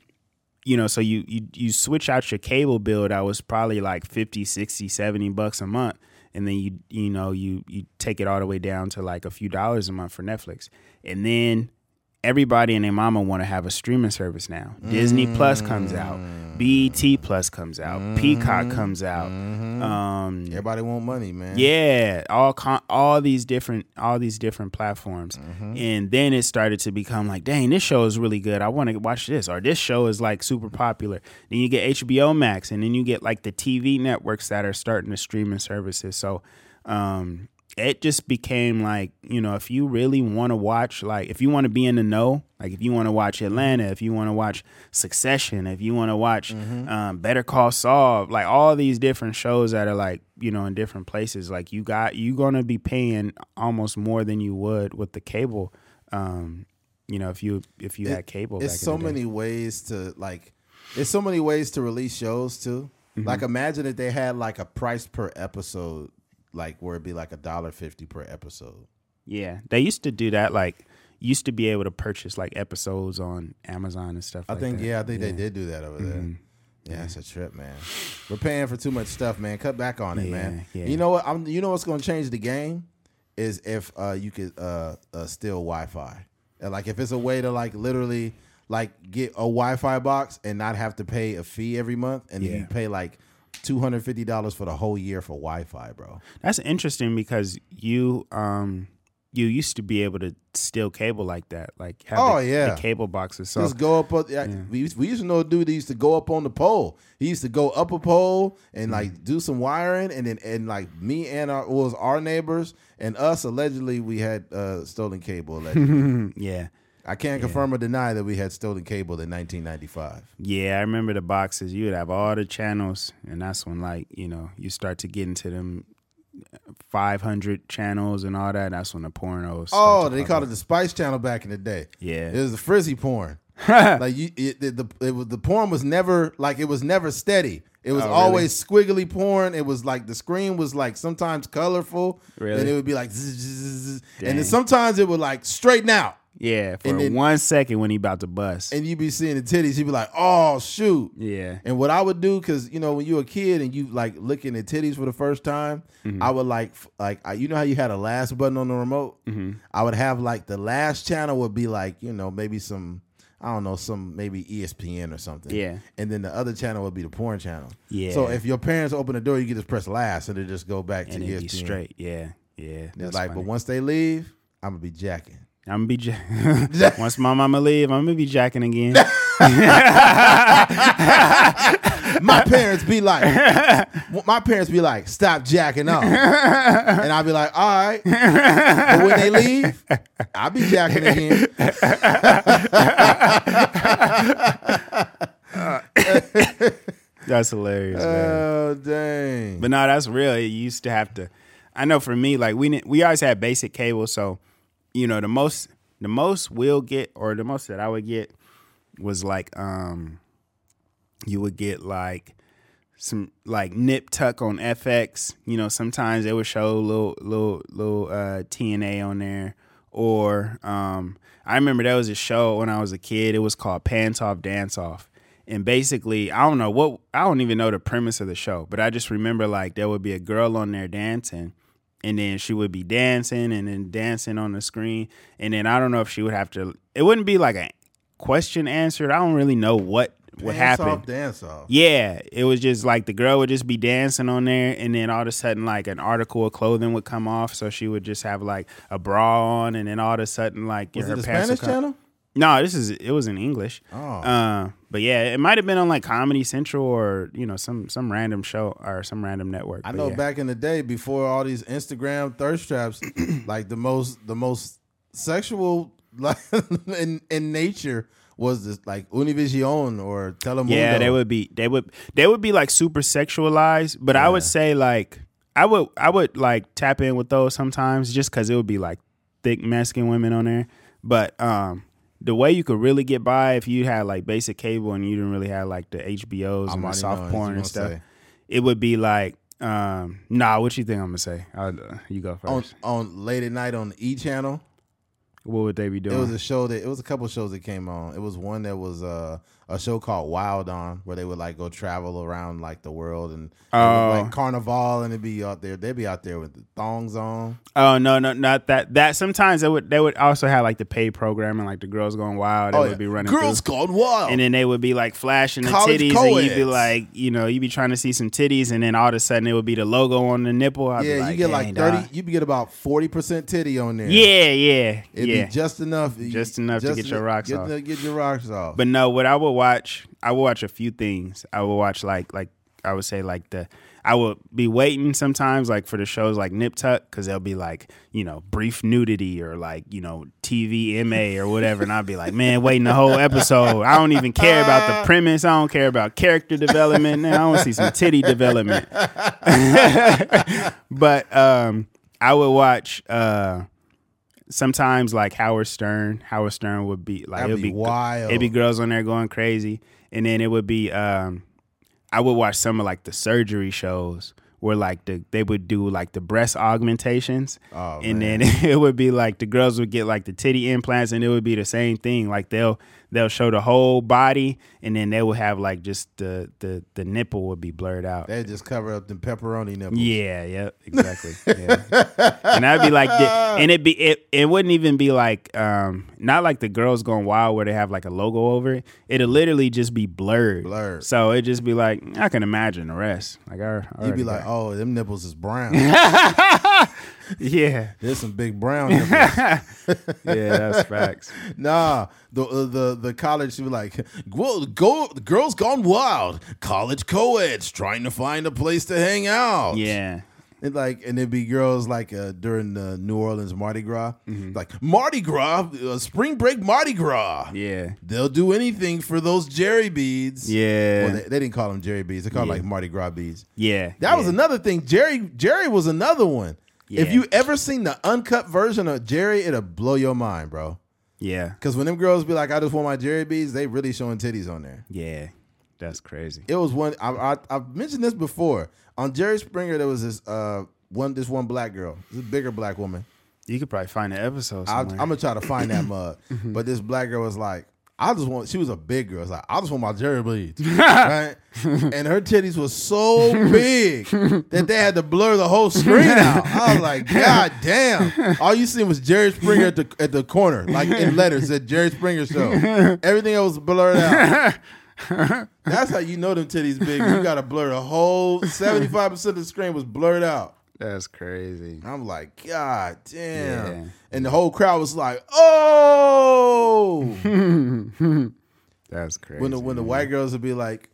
you know so you you you switch out your cable bill that was probably like 50 60 70 bucks a month and then you you know you you take it all the way down to like a few dollars a month for netflix and then everybody and their mama want to have a streaming service now. Disney plus comes out. BET plus comes out. Peacock comes out. Um Everybody want money, man. yeah, all con- all these different all these different platforms, and then it started to become like, dang, this show is really good. I want to watch this, or this show is like super popular. Then you get HBO Max, and then you get like the TV networks that are starting to streaming services. So, um, it just became like you know, if you really want to watch, like if you want to be in the know, like if you want to watch Atlanta, if you want to watch Succession, if you want to watch um, Better Call Saul, like all these different shows that are like you know in different places, like you got you're gonna be paying almost more than you would with the cable. Um, you know, if you if you had cable, it's so the many ways to like there's so many ways to release shows too Mm-hmm. like imagine if they had like a price per episode like where it'd be like a dollar fifty per episode Yeah, they used to do that. Like, used to be able to purchase like episodes on Amazon and stuff. I like think that. yeah, I think they did do that over there. Mm-hmm. Yeah, it's a trip, man. We're paying for too much stuff, man. Cut back on it, man. Yeah, yeah. You know what? I'm, you know what's going to change the game is if uh, you could uh, uh, steal Wi-Fi. And, like if it's a way to like literally like get a Wi-Fi box and not have to pay a fee every month, and Yeah. you pay like two hundred fifty dollars for the whole year for Wi-Fi, bro. That's interesting because you um you used to be able to steal cable like that, like have Oh, the, yeah. the cable boxes. So Just go up. Yeah, we, used, we used to know a dude that used to go up on the pole. He used to go up a pole and Mm-hmm. like do some wiring, and then and like me and our was our neighbors and us allegedly we had uh, stolen cable. Yeah, I can't confirm or deny that we had stolen cable in 1995. yeah, I remember the boxes. You would have all the channels, and that's when like you know you start to get into them. 500 channels and all that. That's when the pornos. Oh, they called up. it the Spice Channel back in the day. Yeah. it was the frizzy porn. like you, it, the, the it was the porn was never like it was never steady. It was Oh, really? always squiggly porn. It was like the screen was like sometimes colorful. Really? And it would be like, zzz, zzz, zzz, and then sometimes it would like straighten out, Yeah, for then- one second when he about to bust. and you'd be seeing the titties. he'd be like, oh shoot. yeah. And what I would do, because you know, when you're a kid and you like looking at titties for the first time, Mm-hmm. I would like, like, I, you know how you had a last button on the remote. Mm-hmm. I would have like the last channel would be like, you know, maybe some, I don't know, some maybe ESPN or something. Yeah. And then the other channel would be the porn channel. Yeah. So if your parents open the door, you can just press last and it just go back And to ESPN. be straight. Yeah. Yeah. It's like, funny. but once they leave, I'm gonna be jacking. I'm gonna be jack- once my mama leave, I'm gonna be jacking again. My parents be like, my parents be like, stop jacking off, and I'll be like, all right. But when they leave, I'll be jacking again. That's hilarious. man. Oh dang! But no, that's real. It used to have to. I know for me, like we didn't- we always had basic cable, so you know the most the most we'll get, or the most that I would get, was like um, you would get like some like nip tuck on FX. You know, sometimes they would show little little little uh, TNA on there, or um, I remember there was a show when I was a kid. It was called Pants Off Dance Off. And basically, I don't know what I don't even know the premise of the show, but I just remember like there would be a girl on there dancing, and then she would be dancing and then dancing on the screen, and then I don't know if she would have to. It wouldn't be like a question answered. I don't really know what what Dance happened. off, dance off. Yeah, it was just like the girl would just be dancing on there, and then all of a sudden, like an article of clothing would come off, so she would just have like a bra on, and then all of a sudden, like Was her it the would Spanish channel? No, this is it was in English. Oh. Uh, but yeah, it might have been on like Comedy Central or you know some some random show or some random network. I know yeah. back in the day before all these Instagram thirst traps, like the most the most sexual like in in nature was this like Univision or Telemundo. Yeah, they would be they would they would be like super sexualized, but I would say like I would I would like tap in with those sometimes just because it would be like thick Mexican women on there. But um the way you could really get by if you had like basic cable and you didn't really have like the HBOs I'm and the soft porn and stuff, say. it would be like um nah. What you think I'm gonna say? Uh, you go first. on on late at night on the E channel. what would they be doing? It was a show that it was a couple shows that came on. It was one that was uh, a show called Wild On, where they would like go travel around like the world and Oh. like carnival, and it'd be out there. They'd be out there with the thongs on. Oh no, no, not that. That sometimes they would they would also have like the paid programming, like the girls going wild. They Oh, would yeah. be running Girls through. Gone Wild. and then they would be like flashing the College titties, and you'd be like, you know, you'd be trying to see some titties, and then all of a sudden it would be the logo on the nipple. I'd yeah, like, you get like thirty. dog." You get about forty percent titty on there. Yeah, yeah, It'd yeah. be just enough. Just enough to get your rocks get, off. Get your rocks off. But no, what I would watch, I will watch a few things. I will watch like like I would say like the I would be waiting sometimes like for the shows like Nip Tuck because they'll be like you know brief nudity or like you know TV MA or whatever, and I'll be like, man, waiting the whole episode. I don't even care about the premise. I don't care about character development. Man, I want to see some titty development. but um, I would watch. uh Sometimes like Howard Stern, Howard Stern would be like That'd it'd be be wild. It'd be girls on there going crazy, and then it would be um, I would watch some of like the surgery shows where like the they would do like the breast augmentations, Oh, and man. then it would be like the girls would get like the titty implants, and it would be the same thing. Like they'll they'll show the whole body, and then they will have like just the the the nipple would be blurred out. They just cover up the pepperoni nipples. Yeah, yeah, exactly. Yeah. and I'd be like, and it be it it wouldn't even be like um not like the girls going wild where they have like a logo over it. It'll literally just be blurred. Blurred. So it just be like I can imagine the rest. Like I, I You'd be like, oh, them nipples is brown. yeah, There's some big brown yeah, that's facts. nah, the uh, the the college be like, go, go, girls gone wild. College co-eds trying to find a place to hang out. Yeah, And like, and it'd be girls like uh, during the New Orleans Mardi Gras, like Mardi Gras, uh, spring break Mardi Gras. yeah, They'll do anything for those Jerry beads. yeah, Well, they, they didn't call them Jerry beads. They called Yeah. like Mardi Gras beads. yeah. That was another thing. Jerry Jerry was another one. If Yeah. you ever seen the uncut version of Jerry, it'll blow your mind, bro. yeah, Because when them girls be like, "I just want my Jerry beads," they really showing titties on there. yeah. That's crazy. It was one. I, I I've mentioned this before on Jerry Springer. There was this uh one this one black girl, this bigger black woman. You could probably find the episode I, I'm gonna try to find that mug. but this black girl was like, I just want. She was a big girl. It's like I just want my Jerry beads, right? and her titties was so big that they had to blur the whole screen out. I was like, God damn! All you seen was Jerry Springer at the at the corner, like in letters, said Jerry Springer show. Everything else was blurred out. That's how you know them titties big. You got to blur the whole seventy five percent of the screen was blurred out. That's crazy. I'm like, God damn. Yeah. And the whole crowd was like, oh. That's crazy. when the when the white girls would be like,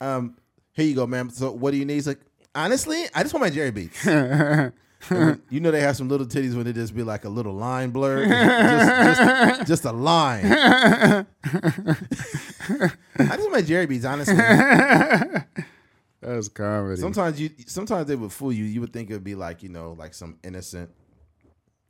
um, here you go, man. So what do you need? He's like, honestly, I just want my Jerry beats. When- you know they have some little titties when they just be like a little line blur, just, just, just a line. I just want my Jerry beats, honestly. That's comedy. Sometimes you sometimes they would fool you. You would think it would be like, you know, like some innocent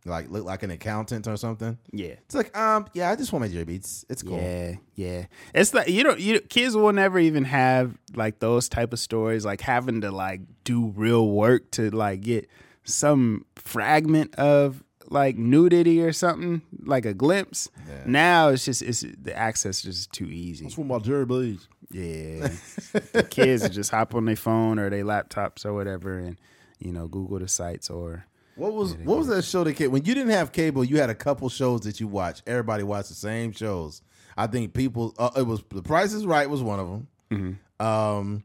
like look like an accountant or something. yeah. It's like, um, yeah, I just want my Jerry beats. It's cool. Yeah, yeah. It's like you don't you kids will never even have like those type of stories, like having to like do real work to like get some fragment of like nudity or something, like a glimpse. Now it's just it's the access is just too easy. want my Jerry beats. Yeah. the kids just hop on their phone or their laptops or whatever and you know, Google the sites or What was what was that show that came when you didn't have cable? You had a couple shows that you watched. Everybody watched the same shows. I think people. Uh, it was The Price is Right was one of them. Um,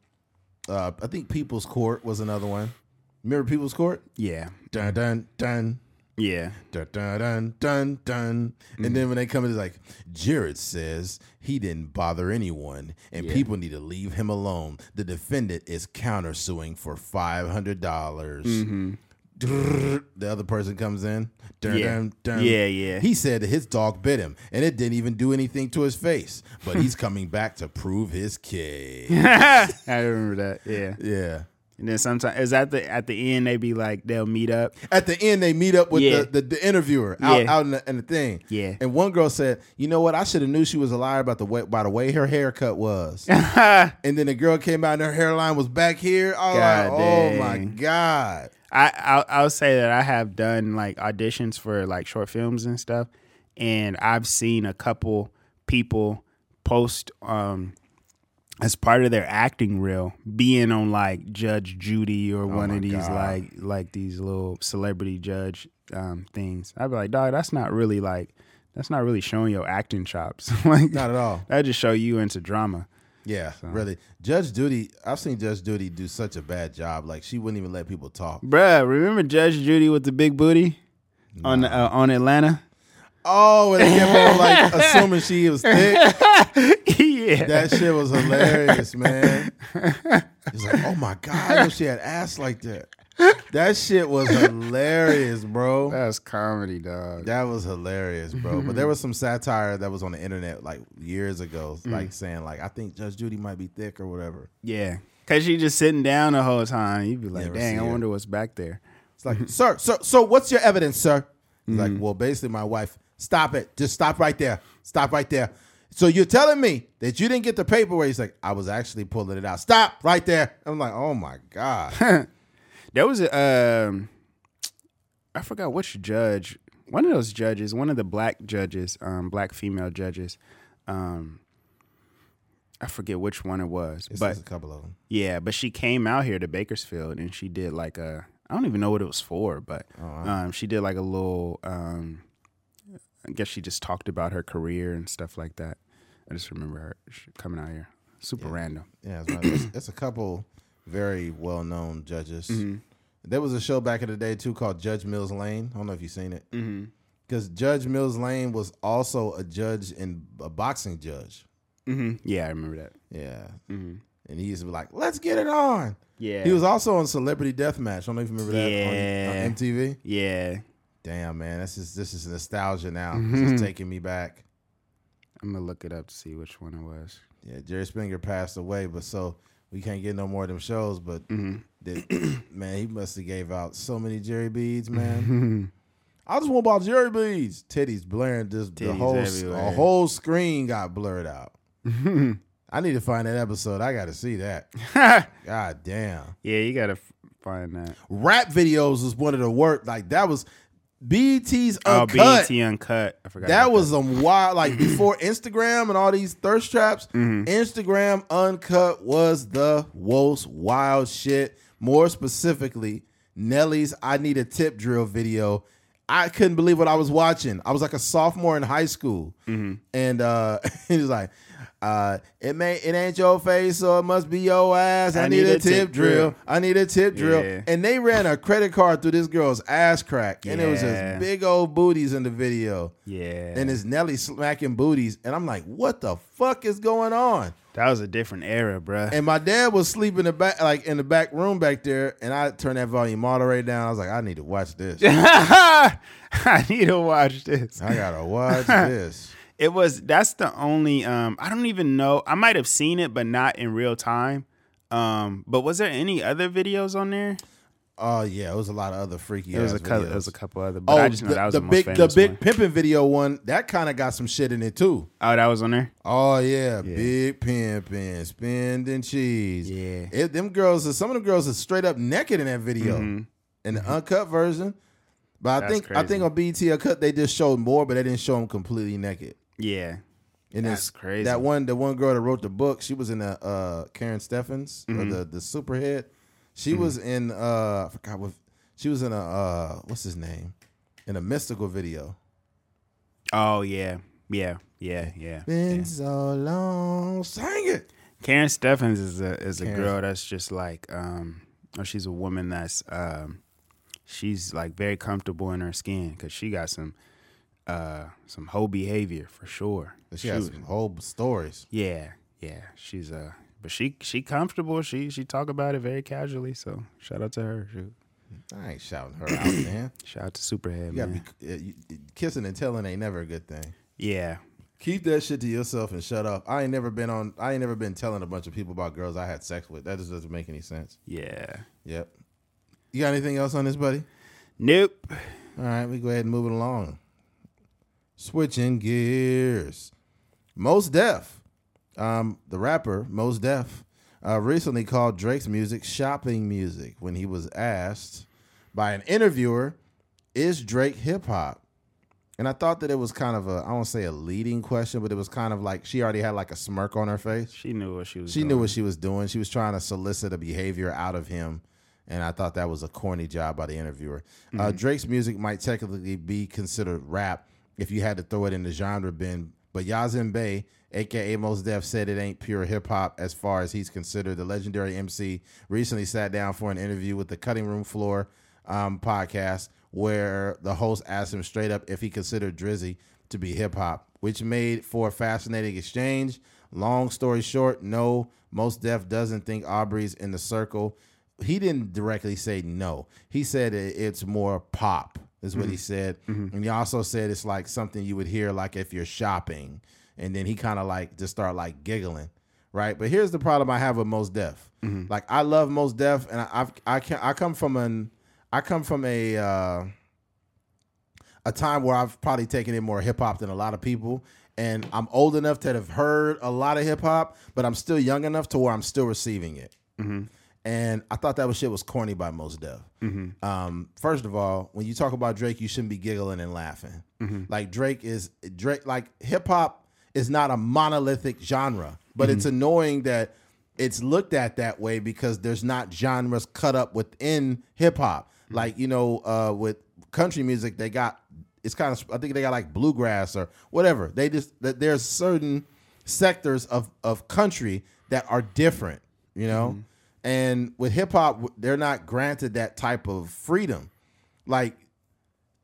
uh, I think People's Court was another one. Remember People's Court? yeah. Dun dun dun. Yeah. Dun dun dun dun dun. And then when they come in, it's like Jared says he didn't bother anyone, and people need to leave him alone. The defendant is countersuing for five hundred dollars. Mm-hmm. The other person comes in. Dun, Yeah. dun, dun. Yeah, yeah. He said his dog bit him, and it didn't even do anything to his face. But he's coming back to prove his case. I remember that. Yeah. yeah. And then sometimes is at the at the end they be like they'll meet up. At the end, they meet up with Yeah. the, the, the interviewer out, Yeah. out in, the, in the thing. Yeah. And one girl said, "You know what? I should have knew she was a liar about the way by the way her haircut was." And then the girl came out and her hairline was back here. I like, "Oh my god!" I'll, I'll say that I have done like auditions for like short films and stuff, and I've seen a couple people post um as part of their acting reel being on like Judge Judy or one Oh my of these God. like like these little celebrity judge um things. I'd be like, dog, that's not really like that's not really showing your acting chops. like Not at all. that just show you into drama. Yeah, really. Judge Judy, I've seen Judge Judy do such a bad job. Like she wouldn't even let people talk. Bruh, remember Judge Judy with the big booty on uh, on Atlanta? Oh, and they kept on like assuming she was thick. yeah. That shit was hilarious, man. It's like, oh my god, I know she had ass like that. That shit was hilarious, bro. That's comedy, dog. That was hilarious, bro. But there was some satire that was on the internet like years ago, Mm. like saying like I think Judge Judy might be thick or whatever. Yeah. Cause she just sitting down the whole time. You'd be like, Never dang, see I wonder what's back there. It's like, sir, sir, so what's your evidence, sir? He's Mm. like, well, basically, my wife. Stop it. Just stop right there. Stop right there. So you're telling me that you didn't get the paperwork? He's like, I was actually pulling it out. Stop right there. I'm like, oh my god. There was a um, I forgot which judge. One of those judges, one of the black judges, um, black female judges. Um, I forget which one it was, It's, but a couple of them. yeah, but she came out here to Bakersfield and she did like a I don't even know what it was for, but um, she did like a little um, I guess she just talked about her career and stuff like that. I just remember her coming out here. Super random. Yeah, it's, right. it's, it's a couple very well known judges. Mm-hmm. There was a show back in the day too called Judge Mills Lane. I don't know if you've seen it. Mm-hmm. Because Judge Mills Lane was also a judge and a boxing judge. Mm-hmm. Yeah, I remember that. Yeah. Mm-hmm. And he used to be like, let's get it on. Yeah. He was also on Celebrity Deathmatch. I don't know if you remember that on- on, MTV. Yeah. Damn, man. This is this is nostalgia now. Mm-hmm. This is taking me back. I'm gonna look it up to see which one it was. Yeah, Jerry Springer passed away, but so we can't get no more of them shows. But Mm-hmm. the- man, he must have gave out so many Jerry beads, man. I just want about Jerry beads. Titties blaring, just the whole everywhere. a whole screen got blurred out. I need to find that episode. I got to see that. God damn. Yeah, you gotta find that. Rap videos was one of the work. Like that was BET's Oh, uncut. BET Uncut. I forgot. That was some wild, like before Instagram and all these thirst traps. Mm-hmm. Instagram Uncut was the most wild shit. More specifically, Nelly's "I Need a Tip" drill video. I couldn't believe what I was watching. I was like a sophomore in high school, Mm-hmm. and uh, he was like, uh, "It may, it ain't your face, so it must be your ass. I, need, a, tip, drill. I need a tip drill." And they ran a credit card through this girl's ass crack, and it was Yeah. just big old booties in the video Yeah. and it's Nelly smacking booties, and I'm like, what the fuck is going on? that was a different era, bruh. And my dad was sleeping in the back, like in the back room back there, and I turned that volume all the way down. I was like, I need to watch this. I need to watch this. I gotta watch this. It was that's the only um I don't even know. I might have seen it but not in real time. Um but was there any other videos on there? Oh yeah, it was a lot of other freaky. There was a couple videos. there was a couple other but Oh, I just know the, that was the the, big, the big one. pimping video one. That kind of got some shit in it too. Oh, that was on there? Oh yeah, big pimping, spending cheese. Yeah. it, them girls. are- Some of them girls are straight up naked in that video, in the uncut version. But I Mm-hmm. That's think I think on BET Uncut they just showed more, but they didn't show them completely naked. Yeah. And That's crazy. That one, the one girl that wrote the book, she was in the uh, Karrine Steffans, Mm-hmm. or the the superhead. She was in uh, I forgot what she was in a uh, what's his name, in a Mystikal video. Oh yeah. Yeah. Yeah. Yeah. Been so long, sing it. Karrine Steffans is a is a Karen. girl that's just like um or she's a woman that's um she's like very comfortable in her skin cuz she got some uh some hoe behavior for sure. She has some whole stories. Yeah. Yeah, she's uh but she she comfortable. She she talk about it very casually, so shout out to her. Shoot. I ain't shouting her out, man. Shout out to Superhead, You man. be uh, you- kissing and telling ain't never a good thing. yeah. Keep that shit to yourself and shut up. I ain't never been on. I ain't never been telling a bunch of people about girls I had sex with. That just doesn't make any sense. Yeah. Yep. You got anything else on this, buddy? Nope. All right, we go ahead and move it along. Switching gears. Mos Def, um, the rapper Mos Def, uh, recently called Drake's music shopping music when he was asked by an interviewer, "Is Drake hip hop?" And I thought that it was kind of a I won't say a leading question, but it was kind of like she already had like a smirk on her face. She knew what she was She doing. knew what she was doing. She was trying to solicit a behavior out of him. And I thought that was a corny job by the interviewer. Uh, Drake's music might technically be considered rap if you had to throw it in the genre bin. But Yasiin Bey, aka Mos Def, said it ain't pure hip hop as far as he's considered. The legendary MC recently sat down for an interview with the Cutting Room Floor um, podcast where the host asked him straight up if he considered Drizzy to be hip hop, which made for a fascinating exchange. Long story short, no, Mos Def doesn't think Aubrey's in the circle. He didn't directly say no. He said it's more pop, is what he mm-hmm. said. Mm-hmm. And he also said it's like something you would hear like if you're shopping. And then he kind of like just start like giggling. Right. But here's the problem I have with Mos Def. Mm-hmm. Like I love Mos Def and I I can I come from an I come from a uh a time where I've probably taken in more hip hop than a lot of people. And I'm old enough to have heard a lot of hip hop, but I'm still young enough to where I'm still receiving it. And I thought that was shit was corny by Mos Def. Mm-hmm. Um, first of all, when you talk about Drake, you shouldn't be giggling and laughing. Mm-hmm. Like Drake is Drake. Like hip hop is not a monolithic genre, but it's mm-hmm. annoying that it's looked at that way because there's not genres cut up within hip hop. Like you know, uh, with country music, they got it's kind of I think they got like bluegrass or whatever. They just that there's certain sectors of of country that are different, you know. And with hip hop, they're not granted that type of freedom. Like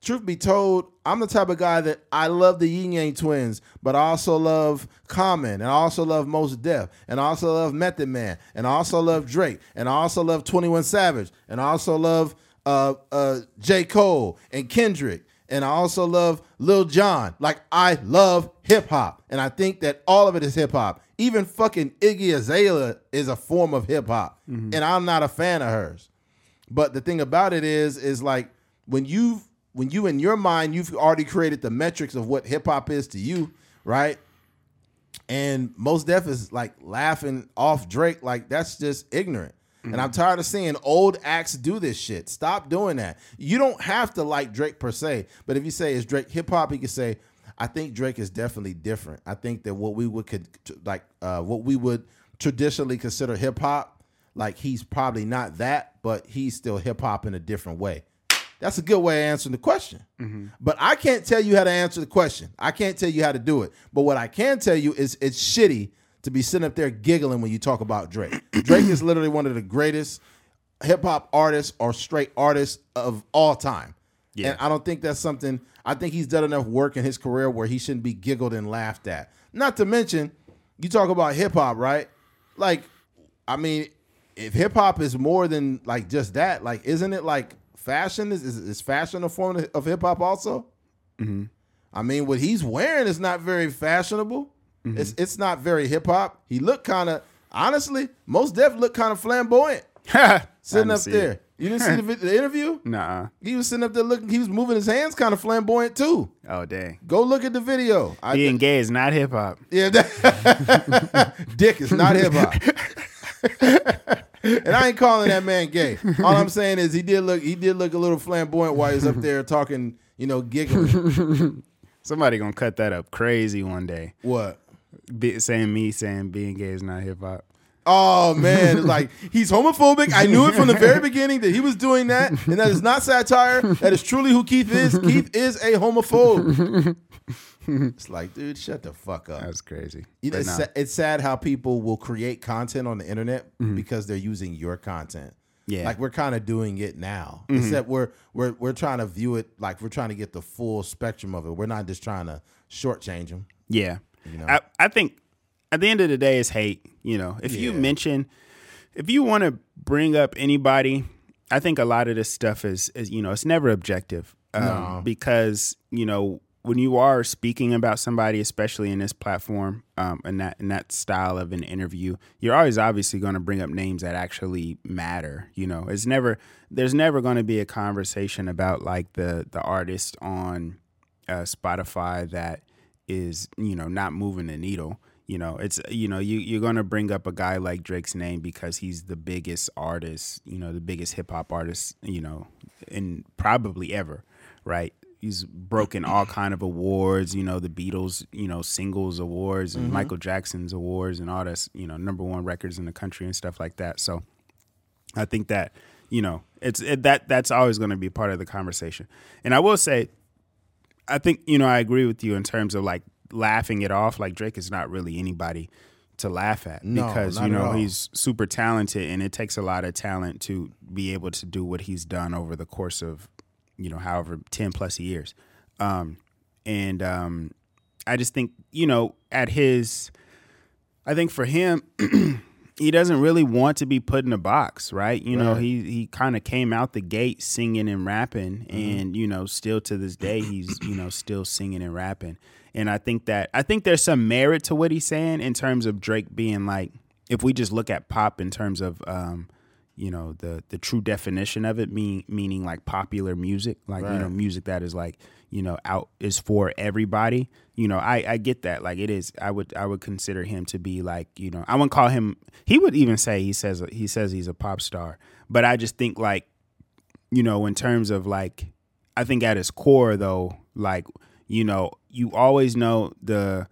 truth be told, I'm the type of guy that I love the Ying Yang Twins, but I also love Common, and I also love Mos Def, and I also love Method Man, and I also love Drake, and I also love 21 Savage, and I also love uh, uh, J. Cole and Kendrick, and I also love Lil Jon. Like I love hip hop, and I think that all of it is hip hop. Even fucking Iggy Azalea is a form of hip hop, mm-hmm. and I'm not a fan of hers. But the thing about it is, is like when you when you in your mind you've already created the metrics of what hip hop is to you, right? And Mos Def is like laughing off Drake, like that's just ignorant. And I'm mm-hmm. tired of seeing old acts do this shit. Stop doing that. You don't have to like Drake per se, but if you say is Drake hip hop, you can say, I think Drake is definitely different. I think that what we would could like uh, what we would traditionally consider hip hop, like he's probably not that, but he's still hip hop in a different way. That's a good way of answering the question. But I can't tell you how to answer the question. I can't tell you how to do it. But what I can tell you is it's shitty to be sitting up there giggling when you talk about Drake. Drake is literally one of the greatest hip hop artists or straight artists of all time. Yeah. And I don't think that's something I think he's done enough work in his career where he shouldn't be giggled and laughed at. Not to mention, you talk about hip hop, right? Like, I mean, if hip hop is more than like just that, like, isn't it like fashion? Is is, is fashion a form of- of hip hop also? I mean, what he's wearing is not very fashionable. It's it's not very hip hop. He looked kind of honestly, Mos Def looked kind of flamboyant sitting up there. You didn't see the, vid- the interview? Nah. He was sitting up there looking. He was moving his hands kind of flamboyant too. Oh dang. Go look at the video. I Being gay is not hip hop. yeah, that, dick is not hip hop. and I ain't calling that man gay. All I'm saying is he did look he did look a little flamboyant while he was up there talking, you know, giggling. Somebody gonna cut that up crazy one day. what? Be, saying me saying being gay is not hip hop. Oh man, it's like he's homophobic. I knew it from the very beginning that he was doing that, and that is not satire. That is truly who Keith is. Keith is a homophobe. it's like, dude, shut the fuck up. That's crazy. But it's, nah. sa- it's sad how people will create content on the internet mm-hmm. because they're using your content. Yeah. like we're kind of doing it now. Mm-hmm. Except we're we're we're trying to view it like we're trying to get the full spectrum of it. We're not just trying to shortchange them. Yeah. know? I, I think at the end of the day, it's hate. You know, if you mention, if you want to bring up anybody, I think a lot of this stuff is, is you know, it's never objective. Um, No. Because, you know, when you are speaking about somebody, especially in this platform, um, and that in that style of an interview, you're always obviously going to bring up names that actually matter. You know, it's never there's never going to be a conversation about like the the artist on uh, Spotify that is you know not moving the needle. You know, it's you know you you're going to bring up a guy like Drake's name because he's the biggest artist, you know, the biggest hip hop artist, you know, in probably ever, right? He's broken all kind of awards, you know, the Beatles, you know, singles awards and mm-hmm. Michael Jackson's awards and all this, you know, number one records in the country and stuff like that. So I think that you know it's it, that that's always going to be part of the conversation. And I will say, I think you know I agree with you in terms of like laughing it off. Like Drake is not really anybody to laugh at No, because you know he's super talented and it takes a lot of talent to be able to do what he's done over the course of you know however 10 plus years um and um i just think you know at his i think for him he doesn't really want to be put in a box, right? You know, he he kind of came out the gate singing and rapping, and you know, still to this day, he's you know still singing and rapping. And I think that I think there's some merit to what he's saying in terms of Drake being like, if we just look at pop in terms of, um, you know the the true definition of it mean, meaning like popular music like you know music that is like you know out is for everybody. You know i i get that. Like it is i would i would consider him to be like you know i wouldn't call him he would even say he says he says he's a pop star. But i just think like you know in terms of like i think at his core though like you know you always know the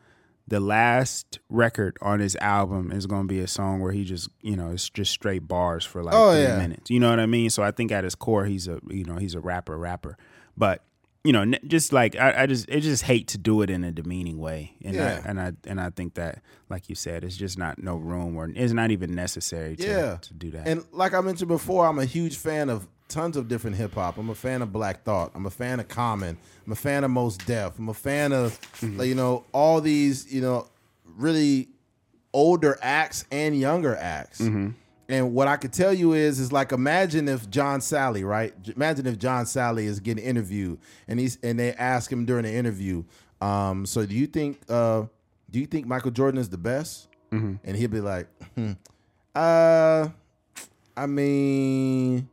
the last record on his album is going to be a song where he just you know it's just straight bars for like Oh, three yeah. minutes you know what i mean so i think at his core he's a you know he's a rapper rapper but you know just like i, I just i just hate to do it in a demeaning way and Yeah. I, and i and i think that like you said it's just not no room or it's not even necessary to, Yeah. to do that And like I mentioned before, I'm a huge fan of tons of different hip hop. I'm a fan of Black Thought. I'm a fan of Common. I'm a fan of Mos Def. I'm a fan of like, you know all these you know really older acts and younger acts. And what I could tell you is, is like imagine if John Salley, right? Imagine if John Salley is getting interviewed, and he's and they ask him during the interview, um, so do you think, uh, do you think Michael Jordan is the best? And he'll be like, hmm, uh, I mean,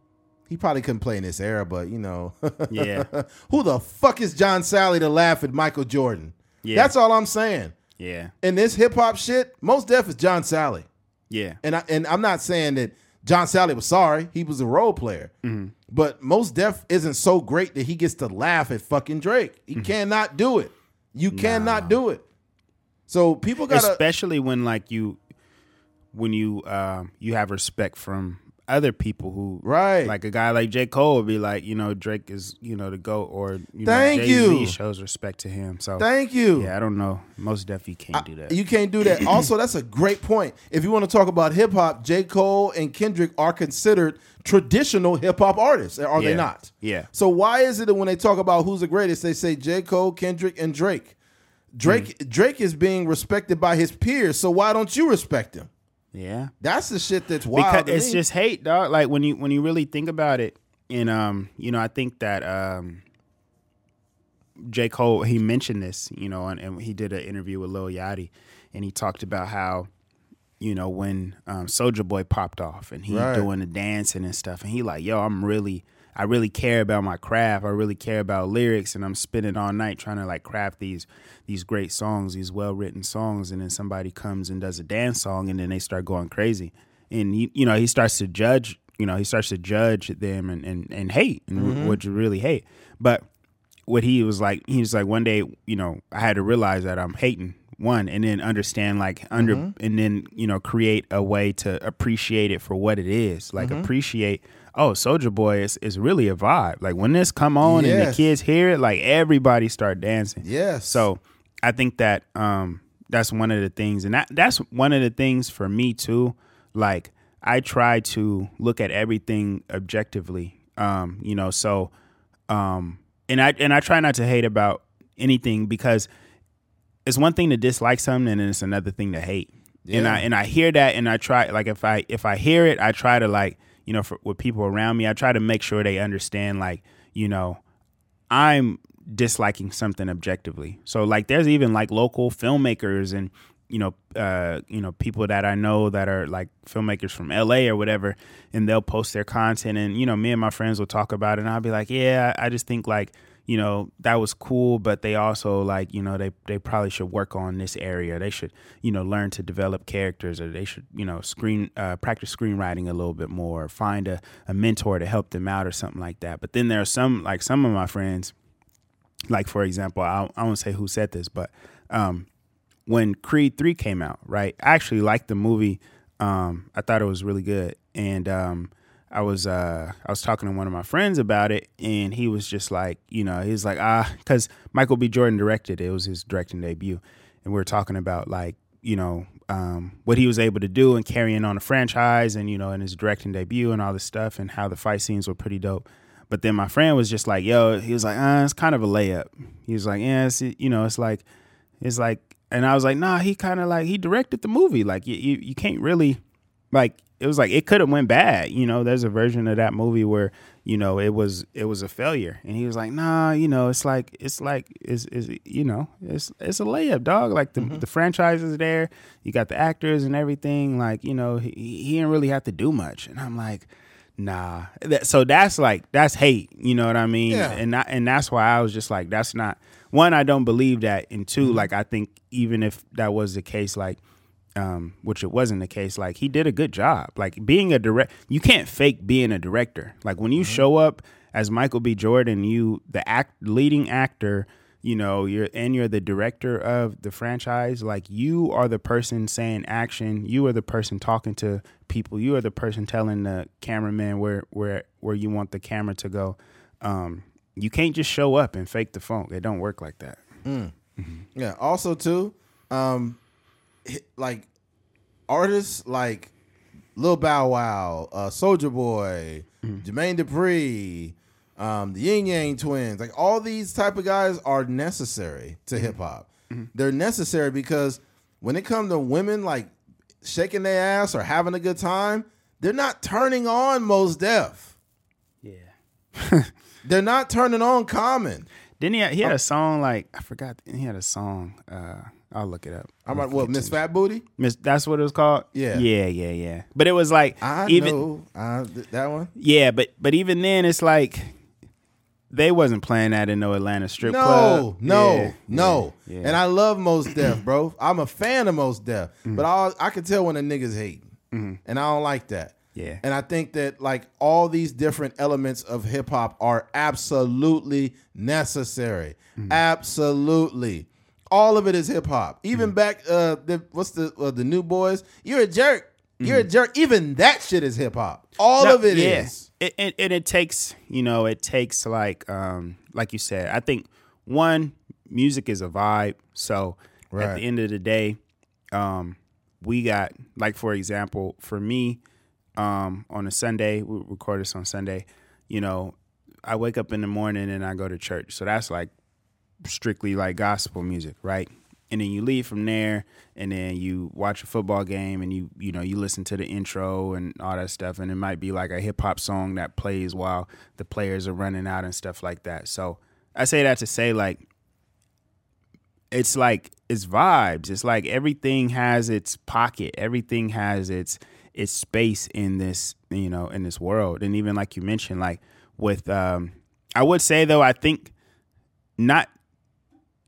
he probably couldn't play in this era, but you know, Yeah. who the fuck is John Salley to laugh at Michael Jordan? Yeah. That's all I'm saying. yeah In this hip hop shit, Mos Def is John Salley. yeah And I, and I'm not saying that John Salley was sorry; he was a role player. Mm-hmm. But Mos Def isn't so great that he gets to laugh at fucking Drake. He Mm-hmm. cannot do it. You cannot do it. So people gotta especially when like you when you um you have respect from other people who Right. like a guy like J Cole would be like you know Drake is you know the goat or you Thank know Jay-Z you. shows respect to him so thank you. yeah I don't know most definitely can't do that You can't do that. also, that's a great point. If you want to talk about hip hop, J. Cole and Kendrick are considered traditional hip hop artists, are they not? Yeah. So why is it that when they talk about who's the greatest, they say J. Cole, Kendrick, and Drake? Drake Mm. Drake is being respected by his peers, so why don't you respect him? Yeah That's the shit that's wild. because it's me. just hate dog like when you when you really think about it and um you know I think that um J. Cole, he mentioned this, you know, and, and he did an interview with Lil Yachty, and he talked about how, you know, when um, Soulja Boy popped off and he Right. doing the dancing and stuff, and he like, yo, I'm really, I really care about my craft. I really care about lyrics, and I'm spending all night trying to like craft these these great songs, these well written songs, and then somebody comes and does a dance song, and then they start going crazy, and he, you know, he starts to judge, you know, he starts to judge them and and, and hate, and mm-hmm. what you really hate, but what he was like he was like one day you know i had to realize that i'm hating one and then understand like under mm-hmm. and then you know create a way to appreciate it for what it is. Like mm-hmm. appreciate oh Soulja Boy is, is really a vibe like when this come on and the kids hear it like everybody start dancing Yes. so I think that um that's one of the things and that that's one of the things for me too. Like I try to look at everything objectively. Um, you know, so um and I and I try not to hate about anything because it's one thing to dislike something and it's another thing to hate. Yeah. And I and I hear that and I try like if I if I hear it, I try to like, you know, for with people around me, I try to make sure they understand like, you know, I'm disliking something objectively. So like there's even like local filmmakers and you know uh you know people that I know that are like filmmakers from LA or whatever and they'll post their content and you know me and my friends will talk about it and I'll be like, "Yeah, I just think like you know that was cool but they also like you know they they probably should work on this area. They should you know learn to develop characters or they should you know screen uh, practice screenwriting a little bit more or find a, a mentor to help them out or something like that. But then there are some like some of my friends like for example i, I won't say who said this but um when creed 3 came out right i actually liked the movie um i thought it was really good. And um I was uh I was talking to one of my friends about it and he was just like, you know, he was like, ah, because Michael B. Jordan directed it. It was his directing debut. And we were talking about like, you know, um, what he was able to do and carrying on a franchise and, you know, in his directing debut and all this stuff and how the fight scenes were pretty dope. But then my friend was just like, yo, he was like, ah, it's kind of a layup. He was like, yeah, it's, you know, it's like, it's like, and I was like, nah, he kind of like, he directed the movie. Like, you, you, you can't really, like, it was like it could have went bad. You know, there's a version of that movie where you know it was it was a failure, and he was like, nah, you know, it's like it's like it's, it's you know it's it's a layup, dog. Like the mm-hmm. the franchise is there, you got the actors and everything. Like you know, he he didn't really have to do much, and I'm like. Nah, that, so that's like that's hate, you know what I mean? Yeah. And I, and that's why I was just like, that's not one. I don't believe that, and 2 mm-hmm. like I think even if that was the case, like um, which it wasn't the case. Like he did a good job. Like being a direct, you can't fake being a director. Like when you show up as Michael B. Jordan, you the act leading actor, you know, you're and you're the director of the franchise. Like you are the person saying action. You are the person talking to people. You are the person telling the cameraman where where where you want the camera to go. Um, you can't just show up and fake the funk. It don't work like that. mm-hmm Yeah. Also, too, um, like artists like Lil Bow Wow, uh, Soulja Boy, Jermaine Dupri, um, the Ying Yang Twins, like all these type of guys are necessary to hip hop. They're necessary because when it comes to women like shaking their ass or having a good time, they're not turning on Mos Def. Yeah. They're not turning on common. Didn't he? He had a song like I forgot. He had a song. Uh, I'll look it up. I'm like, what, Miss Fat Booty? Miss, that's what it was called. Yeah. yeah, yeah, yeah. But it was like I even know uh, th- that one. yeah, but but even then, it's like they wasn't playing that in no Atlanta strip No, club. no, Yeah, no. yeah, And I love Mos Def, bro. I'm a fan of Mos Def, mm. but I I can tell when a nigga's hating, mm-hmm. and I don't like that. Yeah. And I think that like all these different elements of hip hop are absolutely necessary. Mm. Absolutely. All of it is hip hop. Even back uh the what's the uh, the New Boyz? You're a jerk. You're a jerk. Even that shit is hip hop. All No, of it is. yeah. It, it, and it takes, you know, it takes like, um, like you said, I think one, music is a vibe. So at the end of the day, um, we got like for example, for me, um, on a Sunday, we record this on Sunday, you know, I wake up in the morning and I go to church. So that's like strictly like gospel music, right? And then you leave from there and then you watch a football game and you you know, you listen to the intro and all that stuff and it might be like a hip hop song that plays while the players are running out and stuff like that. So I say that to say like it's like it's vibes. It's like everything has its pocket. Everything has its its space in this, you know, in this world. And even like you mentioned, like with um I would say though, I think not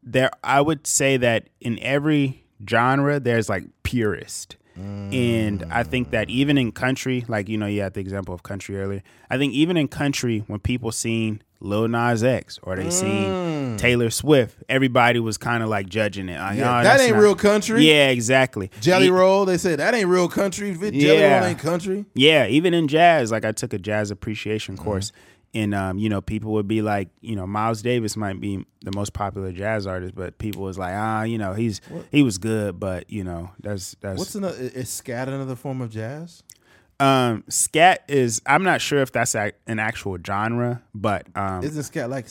there I would say that in every genre there's like purist. And I think that even in country, like you know, you had the example of country earlier. I think even in country, when people seen Lil Nas X or they seen Taylor Swift, everybody was kind of like judging it. Like, Yeah, "Oh, that ain't not-" real country. Yeah, exactly. Jelly E- Roll, they said that ain't real country. Jelly Yeah. Roll ain't country. Yeah, even in jazz, like I took a jazz appreciation Mm-hmm. course, and um, you know, people would be like, you know, Miles Davis might be the most popular jazz artist, but people was like, ah, you know, he's he was good, but you know, that's that's What's another? Is scat another form of jazz? um, scat is. I'm not sure if that's a, an actual genre, but um, Isn't scat like?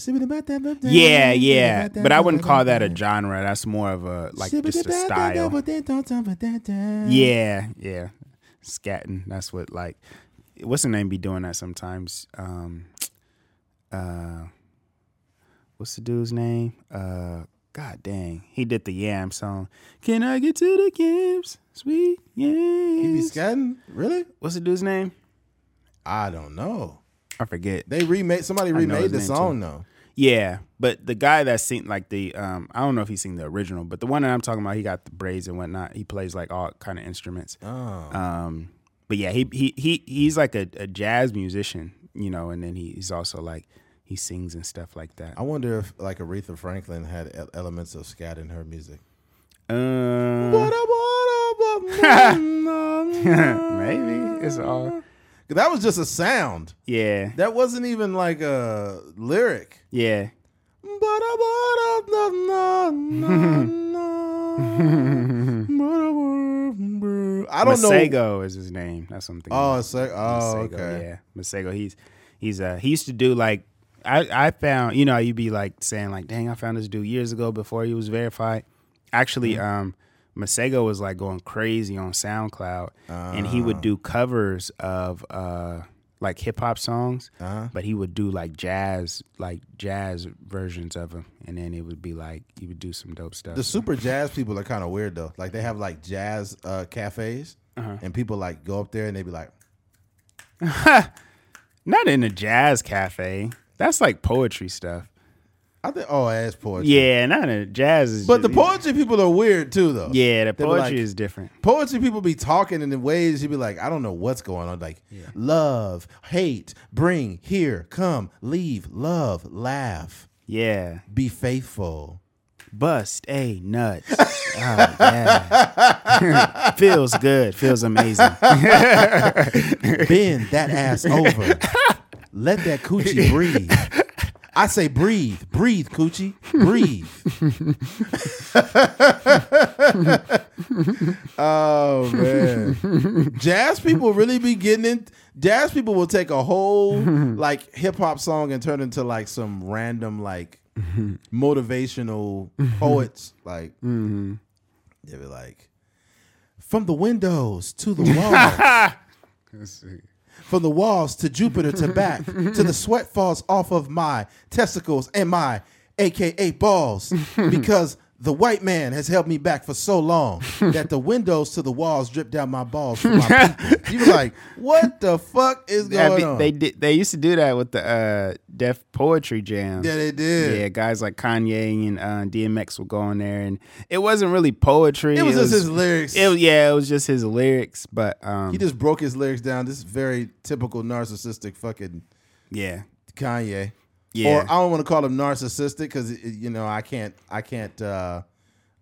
yeah, yeah, but I wouldn't call that a genre. That's more of a like just a style. Yeah, yeah. Scatting. That's what like what's the name be doing that sometimes? Um uh what's the dude's name? Uh God dang. He did the Yam song. Can I get to the Yams? Sweet yams? He be scatting? Really? What's the dude's name? I don't know. I forget. They remade. Somebody remade the song though. Yeah, but the guy that sing like the um I don't know if he sing the original, but the one that I'm talking about, he got the braids and whatnot. He plays like all kind of instruments. Oh, Um, but yeah, he he he he's like a, a jazz musician, you know, and then he, he's also like he sings and stuff like that. I wonder if like Aretha Franklin had elements of scat in her music. Um, maybe it's all That was just a sound. yeah That wasn't even like a lyric. yeah. I don't know. Masego is his name. That's something. Oh, like, oh, Masego, okay. Yeah, Masego. He's he's uh he used to do like I I found you know you'd be like saying like dang I found this dude years ago before he was verified. Actually, Mm-hmm. um, Masego was like going crazy on SoundCloud, and he would do covers of uh like hip hop songs, Uh-huh. but he would do like jazz, like jazz versions of them, and then it would be like he would do some dope stuff. The super jazz people are kind of weird though. Like they have like jazz uh, cafes, Uh-huh. and people like go up there and they be like, Not in a jazz cafe. That's like poetry stuff. I think, oh, ass poetry. Yeah, not in jazz. Is But the just- poetry people are weird too, though. Yeah, the poetry like- is different. Poetry people be talking in the ways you be like, I don't know what's going on. Like, love, hate, bring, here, come, leave, love, laugh, Yeah. be faithful. Bust a nut. oh, yeah. Feels good. Feels amazing. Bend that ass over. Let that coochie breathe. I say breathe, breathe, coochie, breathe. oh man, jazz people really be getting it. Jazz people will take a whole like hip hop song and turn it into like some random like motivational poets. Like mm-hmm. they be like, from the windows to the walls. From the walls to Jupiter to back, to the sweat falls off of my testicles and my AKA balls. Because the white man has held me back for so long that the windows to the walls drip down my balls for my people. You were like, what the fuck is going be- on? they did. They used to do that with the uh, Def Poetry Jam. yeah, they did. Yeah, guys like Kanye and uh, DMX would go on there, and it wasn't really poetry. It was just his lyrics. It, yeah, it was just his lyrics, but um, he just broke his lyrics down. This is very typical narcissistic fucking yeah, Kanye. Yeah. Or I don't want to call him narcissistic because you know I can't I can't uh,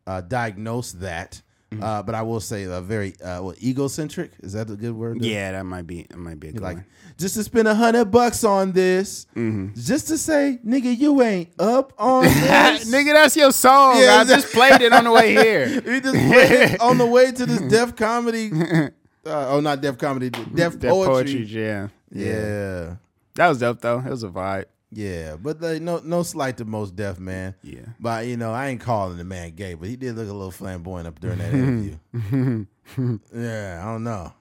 uh, diagnose that. Mm-hmm. Uh, but I will say a very uh, what egocentric is that a good word? yeah, that might be that might be a good Like one. just to spend a hundred bucks on this, Mm-hmm. just to say, nigga, you ain't up on this. Nigga, that's your song. Yeah, I just played it on the way here. You just played it on the way to this Def comedy. Uh, oh, not Def comedy, Def That poetry. poetry jam. Yeah. That was dope though. It was a vibe. Yeah, but like, no, no slight to Mos Def man. Yeah. but you know, I ain't calling the man gay, but he did look a little flamboyant up during that interview. yeah, I don't know.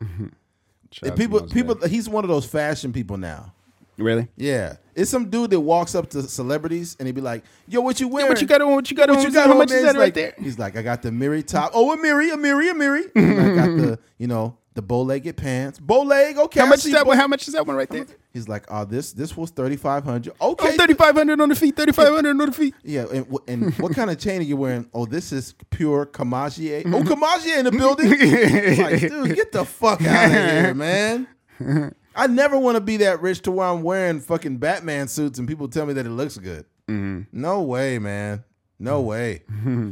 People, people, Def. he's one of those fashion people now. Really? Yeah, it's some dude that walks up to celebrities and he'd be like, "Yo, what you wearing? What you got on? What you got on? What you got? How much is that like, right there? He's like, I got the Miri top. Oh, a Miri, a Miri, a Miri. I got the, you know, the bow legged pants. Bow leg. Okay. How I much is that bow- one? How much is that one right there? He's like, oh, this this was thirty five hundred. Oh, Okay. 3500 on the feet, 3500 on the feet. Yeah, and, and what kind of chain are you wearing? Oh, this is pure Kamagier. Oh, mm-hmm. Kamagier in the building. like, dude, get the fuck out of here, man. I never want to be that rich to where I'm wearing fucking Batman suits and people tell me that it looks good. Mm-hmm. No way, man. No mm. way.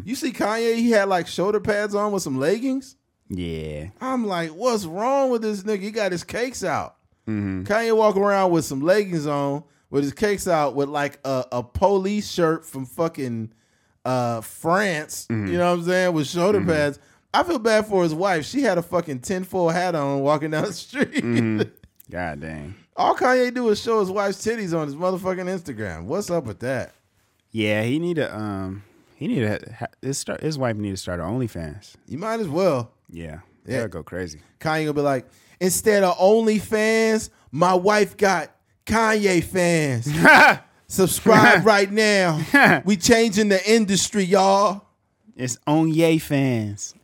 You see Kanye? He had like shoulder pads on with some leggings. Yeah. I'm like, what's wrong with this nigga? He got his cakes out. Kanye walk around with some leggings on, with his cakes out, with like a, a police shirt from fucking uh, France. You know what I'm saying? With shoulder pads. I feel bad for his wife. She had a fucking tinfoil hat on walking down the street. God dang. All Kanye do is show his wife's titties on his motherfucking Instagram. What's up with that? Yeah, he need to um he need to ha- his start his wife need to start OnlyFans. You might as well. Yeah. Yeah. Go crazy. Kanye gonna be like, instead of OnlyFans, my wife got Kanye fans. Subscribe right now. We changing the industry, y'all. It's on Yay fans.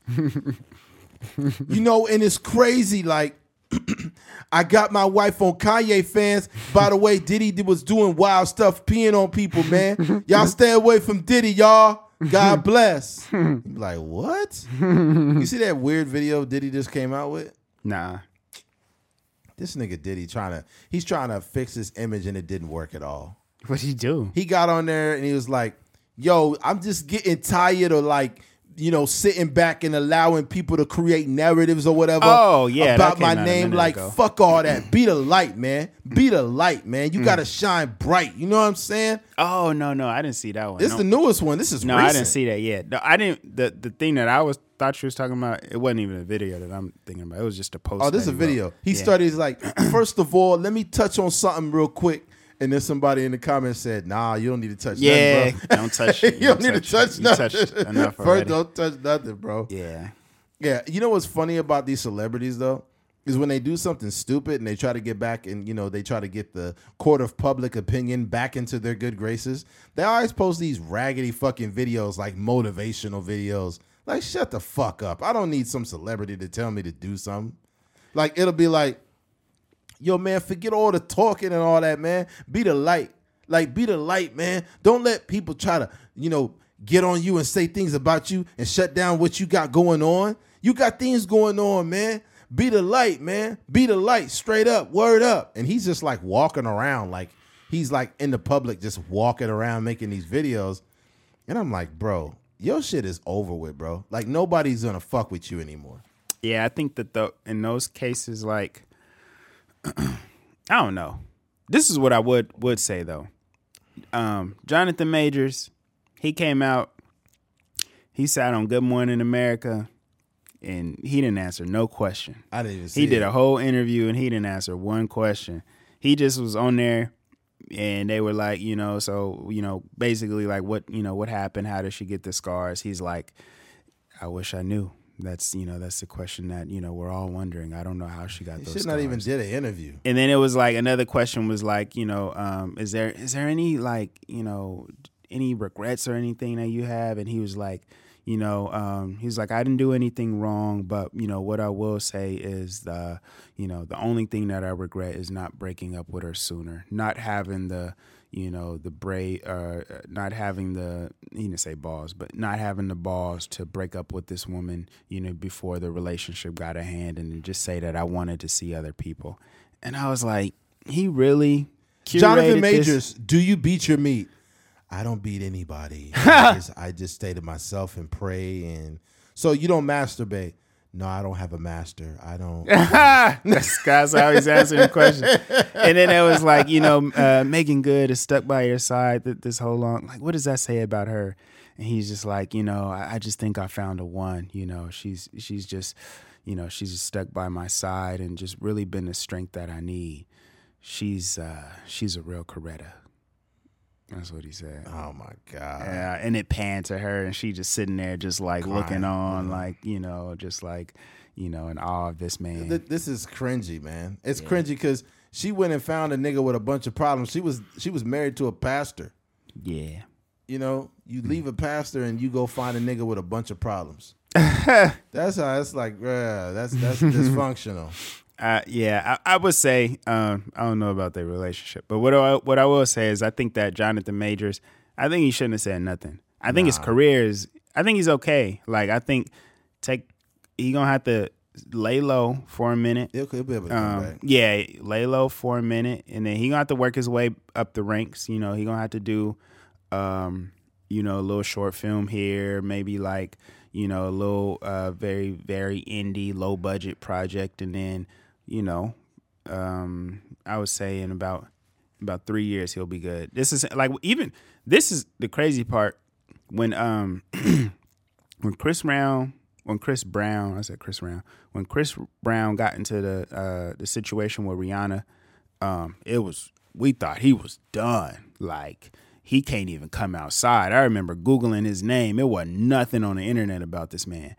You know, and it's crazy. Like, I got my wife on Kanye fans. By the way, Diddy was doing wild stuff, peeing on people, man. Y'all stay away from Diddy, y'all. God bless. Like, what? You see that weird video Diddy just came out with? Nah. This nigga Diddy trying to, he's trying to fix his image and it didn't work at all. What'd he do? he got on there and he was like, "Yo, I'm just getting tired of like." You know, sitting back and allowing people to create narratives or whatever. Oh, yeah, about my name. Like, ago. fuck all that. Be the light, man. Be the light, man. Mm. You gotta shine bright. You know what I'm saying? Oh no, no, I didn't see that one. This no. the newest one. This is No, recent. I didn't see that yet. No, I didn't. The the thing that I was thought you was talking about, it wasn't even a video that I'm thinking about. It was just a post. Oh, this is a he wrote. video. He Yeah. started he's like, first of all, let me touch on something real quick. And then somebody in the comments said, "Nah, you don't need to touch Yeah, nothing, bro. don't touch. you don't need to touch you nothing. enough First, don't touch nothing, bro. Yeah, Yeah, you know what's funny about these celebrities though is when they do something stupid and they try to get back and you know they try to get the court of public opinion back into their good graces. They always post these raggedy fucking videos like motivational videos. Like shut the fuck up. I don't need some celebrity to tell me to do something. Like it'll be like, yo man, forget all the talking and all that, man. Be the light. Like be the light, man. Don't let people try to, you know, get on you and say things about you and shut down what you got going on. You got things going on, man. Be the light, man. Be the light, straight up, word up. And he's just like walking around, like he's like in the public, just walking around making these videos. And I'm like, bro, your shit is over with, bro. Like nobody's gonna fuck with you anymore. yeah. I think that the in those cases, like, I don't know. This is what I would would say though. Um, Jonathan Majors, he came out. He sat on Good Morning America, and he didn't answer no question. I didn't see He did it. a whole interview and he didn't answer one question. He just was on there and they were like, you know, so, you know, basically like what, you know, what happened? How did she get the scars? He's like, I wish I knew. That's, you know, that's the question that, you know, we're all wondering. I don't know how she got those scars. not even did an interview. and then it was like another question was like, you know, um, is there is there any like, you know, any regrets or anything that you have? And he was like, you know, um, he's like, I didn't do anything wrong, but you know, what I will say is the, you know, the only thing that I regret is not breaking up with her sooner, not having the, you know, the brave, uh, not having the, he didn't say balls, but not having the balls to break up with this woman, you know, before the relationship got a hand, and just say that I wanted to see other people, and I was like, he really, Jonathan curated this- Majors, do you beat your meat? I don't beat anybody. I, just, I just stay to myself and pray. And so you don't masturbate. No, I don't have a master. I don't. That's how he's answering the question. And then it was like, you know, uh, Meagan Good is stuck by your side this whole long. Like, what does that say about her? And he's just like, you know, I, I just think I found a one. You know, she's she's just, you know, she's just stuck by my side and just really been the strength that I need. She's uh, she's a real Coretta. That's what he said. oh my god. Yeah, and it panned to her, and she just sitting there, just like Crying, looking on, yeah. like you know, just like you know, in awe of this man. Th- This is cringy, man. It's cringy because she went and found a nigga with a bunch of problems. She was she was married to a pastor. yeah, You know, you mm. leave a pastor and you go find a nigga with a bunch of problems. that's how it's like. Yeah, that's that's dysfunctional. Uh, yeah, I, I would say um, I don't know about their relationship, but what I, what I will say is I think that Jonathan Majors, I think he shouldn't have said nothing. I think his career is, I think he's okay. Like I think take he gonna have to lay low for a minute. He'll, he'll be able to Um, back. yeah, lay low for a minute, and then he gonna have to work his way up the ranks. You know, he gonna have to do, um, you know, a little short film here, maybe like you know a little uh, very very indie, low budget project, and then you know, um, I would say in about about three years he'll be good. This is like even this is the crazy part. When um when Chris Brown when Chris Brown I said Chris Brown when Chris Brown got into the uh the situation with Rihanna um it was we thought he was done. Like he can't even come outside. I remember googling his name. It wasn't nothing on the internet about this man.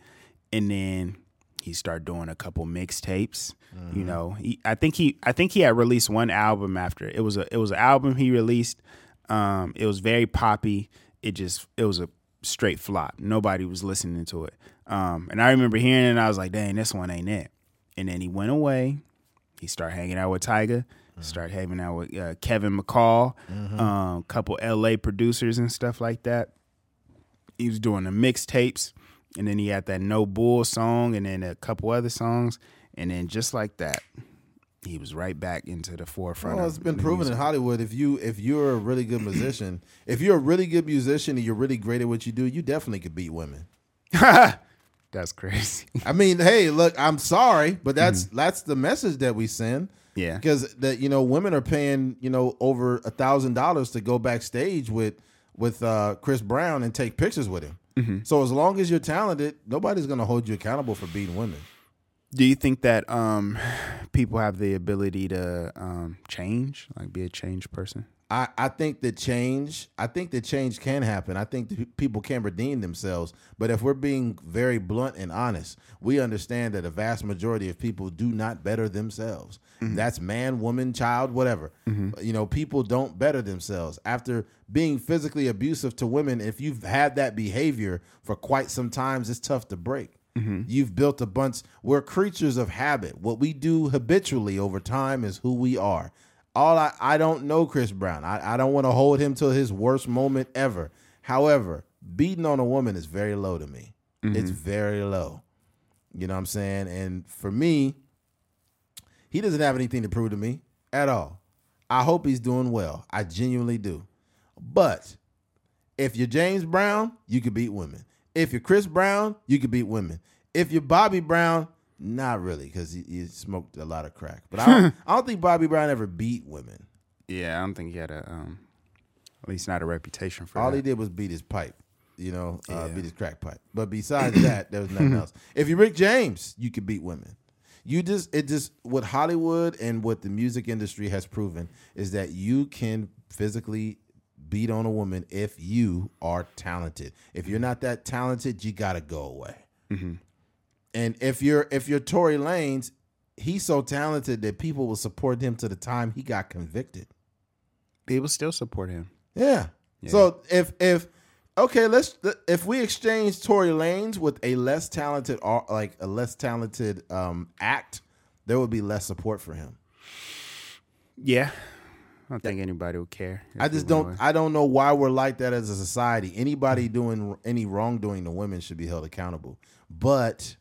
And then he started doing a couple mixtapes you know he, I think he I think he had released one album after it. Was a it was an album he released. Um it was very poppy. It just it was a straight flop. Nobody was listening to it. Um and I remember hearing it and I was like dang this one ain't it. And then he went away. He started hanging out with Tyga. Started hanging out with uh, Kevin McCall um couple LA producers and stuff like that. He was doing the mixtapes. And then he had that no bull song and then a couple other songs and then just like that he was right back into the forefront Well, it's been proven in. Hollywood. If you if you're a really good musician, if you're a really good musician and you're really great at what you do, you definitely could beat women. that's crazy I mean, hey, look, I'm sorry, but that's that's the message that we send. Yeah. because that you know women are paying you know over a thousand dollars to go backstage with with uh, Chris Brown and take pictures with him. Mm-hmm. So as long as you're talented, nobody's gonna hold you accountable for beating women. Do you think that um people have the ability to um, change, like be a changed person? I, I think the change I think that change can happen. I think people can redeem themselves. But if we're being very blunt and honest, we understand that a vast majority of people do not better themselves. That's man, woman, child, whatever. You know, people don't better themselves. After being physically abusive to women, if you've had that behavior for quite some times, it's tough to break. Mm-hmm. You've built a bunch. We're creatures of habit. What we do habitually over time is who we are. All I, I don't know Chris Brown. I, I don't want to hold him till his worst moment ever. However, beating on a woman is very low to me. Mm-hmm. It's very low. You know what I'm saying? And for me, he doesn't have anything to prove to me at all. I hope he's doing well. I genuinely do. But if you're James Brown, you could beat women. If you're Chris Brown, you could beat women. If you're Bobby Brown, not really, because he, he smoked a lot of crack. But I don't, I don't think Bobby Brown ever beat women. Yeah, I don't think he had a, um, at least not a reputation for All that. he did was beat his pipe, you know, uh, Yeah. beat his crack pipe. But besides that, there was nothing else. If you're Rick James, you could beat women. You just it just what Hollywood and what the music industry has proven is that you can physically beat on a woman if you are talented. If you're not that talented, you gotta go away. And if you're if you're Tory Lanez, he's so talented that people will support him to the time he got convicted. People still support him. Yeah. So if if okay, let's if we exchange Tory Lanez with a less talented like a less talented um act, there would be less support for him. Yeah, don't think anybody would care. I just don't. I don't know why we're like that as a society. Anybody doing any wrongdoing to women should be held accountable. But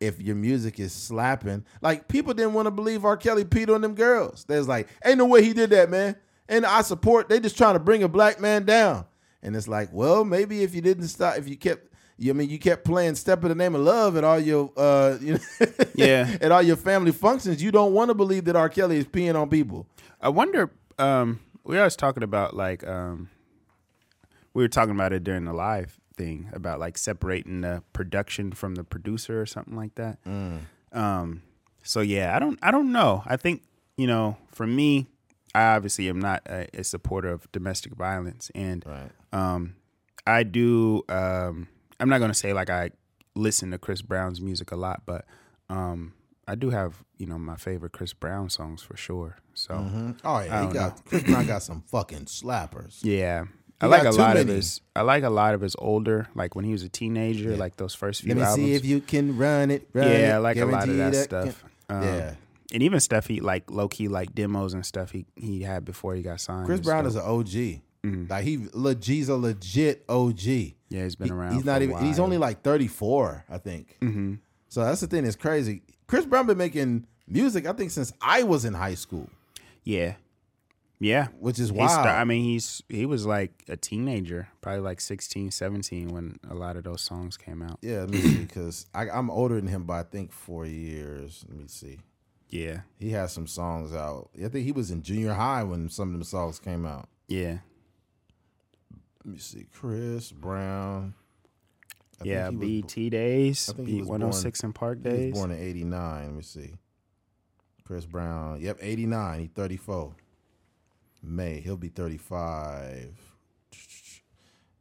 if your music is slapping, like people didn't want to believe R. Kelly peed on them girls. There's like, ain't no way he did that, man. And I support. They just trying to bring a black man down. And it's like, well, maybe if you didn't stop, if you kept, you I mean, you kept playing "Step in the Name of Love" at all your, uh, you know, Yeah. at all your family functions. You don't want to believe that R. Kelly is peeing on people. I wonder. Um, we always talking about like um, we were talking about it during the live thing about like separating the production from the producer or something like that. Um, so yeah, I don't. I don't know. I think you know, for me, I obviously am not a, a supporter of domestic violence, and Right. um, I do. Um, I'm not gonna say like I listen to Chris Brown's music a lot, but um, I do have you know my favorite Chris Brown songs for sure. So Oh yeah, he got Chris Brown got some fucking slappers. yeah. I He like a lot of his. I like a lot of his older, like when he was a teenager, like those first few Let me albums. see if you can run it. Run yeah, it, I like a lot of that can- stuff. Um, yeah, and even stuff he like low key like demos and stuff he he had before he got signed. Chris Brown stuff. is an OG. Like he, le- he's a legit OG. yeah, he's been He- around. he's not even. He's only like thirty four, I think. Mhm. So that's the thing that's crazy. Chris Brown been making music, I think, since I was in high school, yeah, yeah. which is wild. sta- I mean, he's he was like a teenager, probably like 16, 17 when a lot of those songs came out. yeah, let me see, because I'm older than him by I think four years. Let me see. Yeah, He has some songs out. I think he was in junior high when some of them songs came out. yeah, Let me see. Chris Brown. I yeah. he was bo- BET days, I think he B was one hundred six and Park days. He was born in '89. Let me see. Chris Brown. Yep, '89. He 34. May he'll be 35.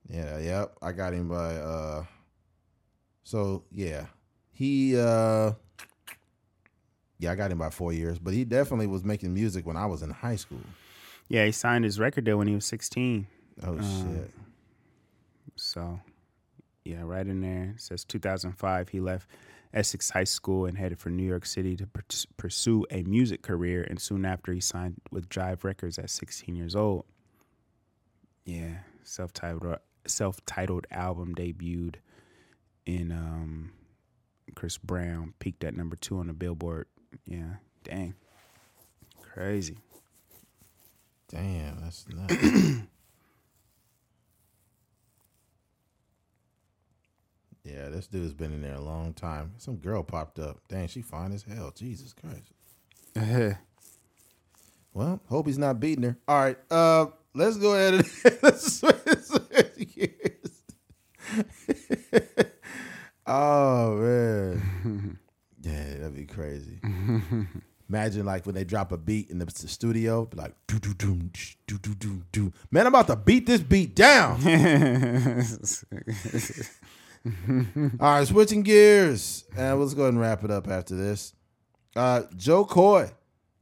Yeah, yep. I got him by. uh So yeah, he. uh Yeah, I got him by four years, but he definitely was making music when I was in high school. Yeah, he signed his record deal when he was sixteen. Oh shit. So, yeah, right in there it says 2005. He left Essex High School and headed for New York City to purs- pursue a music career. And soon after, he signed with Jive Records at 16 years old. Yeah, self-titled self-titled album debuted in um, Chris Brown peaked at number two on the Billboard. Yeah, dang, crazy. Damn, that's nuts. yeah, this dude's been in there a long time. Some girl popped up. Dang, she fine as hell. Jesus Christ. Well, hope he's not beating her. All right, uh, let's go ahead and let's switch, switch gears. oh man, yeah, that'd be crazy. Imagine like when they drop a beat in the studio, be like do do do do do do do. Man, I'm about to beat this beat down. All right, switching gears, and let's go ahead and wrap it up after this. Uh, Jo Koy,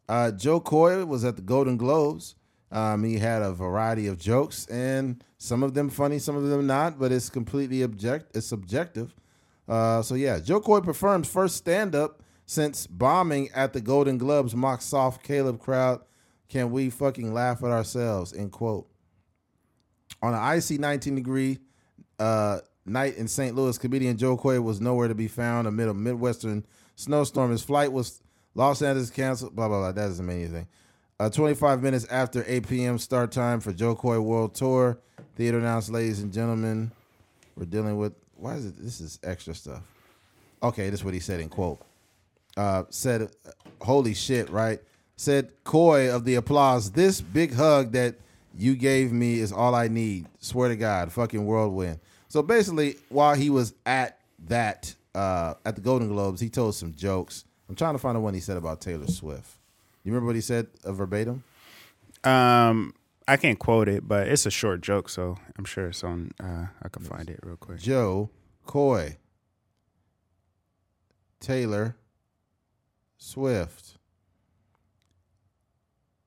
uh, Jo Koy was at the Golden Globes. Um, he had a variety of jokes, and some of them funny, some of them not, but it's completely object. It's subjective. Uh, so yeah, Jo Koy performs first stand up since bombing at the Golden Globes mock soft Caleb crowd. Can we fucking laugh at ourselves? End quote. On an icy 19 degree uh, night in St. Louis, comedian Jo Koy was nowhere to be found amid a Midwestern snowstorm. His flight was Los Angeles canceled. Blah blah blah. That doesn't mean anything. Uh, 25 minutes after 8 p.m. start time for Jo Koy World Tour, theater announced, ladies and gentlemen, we're dealing with. Why is it? This is extra stuff. Okay, this is what he said in quote. Uh, said, "Holy shit!" Right? Said Koy of the applause. This big hug that you gave me is all I need. Swear to God, fucking whirlwind. So basically, while he was at that uh, at the Golden Globes, he told some jokes. I'm trying to find the one he said about Taylor Swift. You remember what he said uh, verbatim? Um, I can't quote it, but it's a short joke, so I'm sure it's on. Uh, I can find it real quick. Jo Koy, Taylor Swift.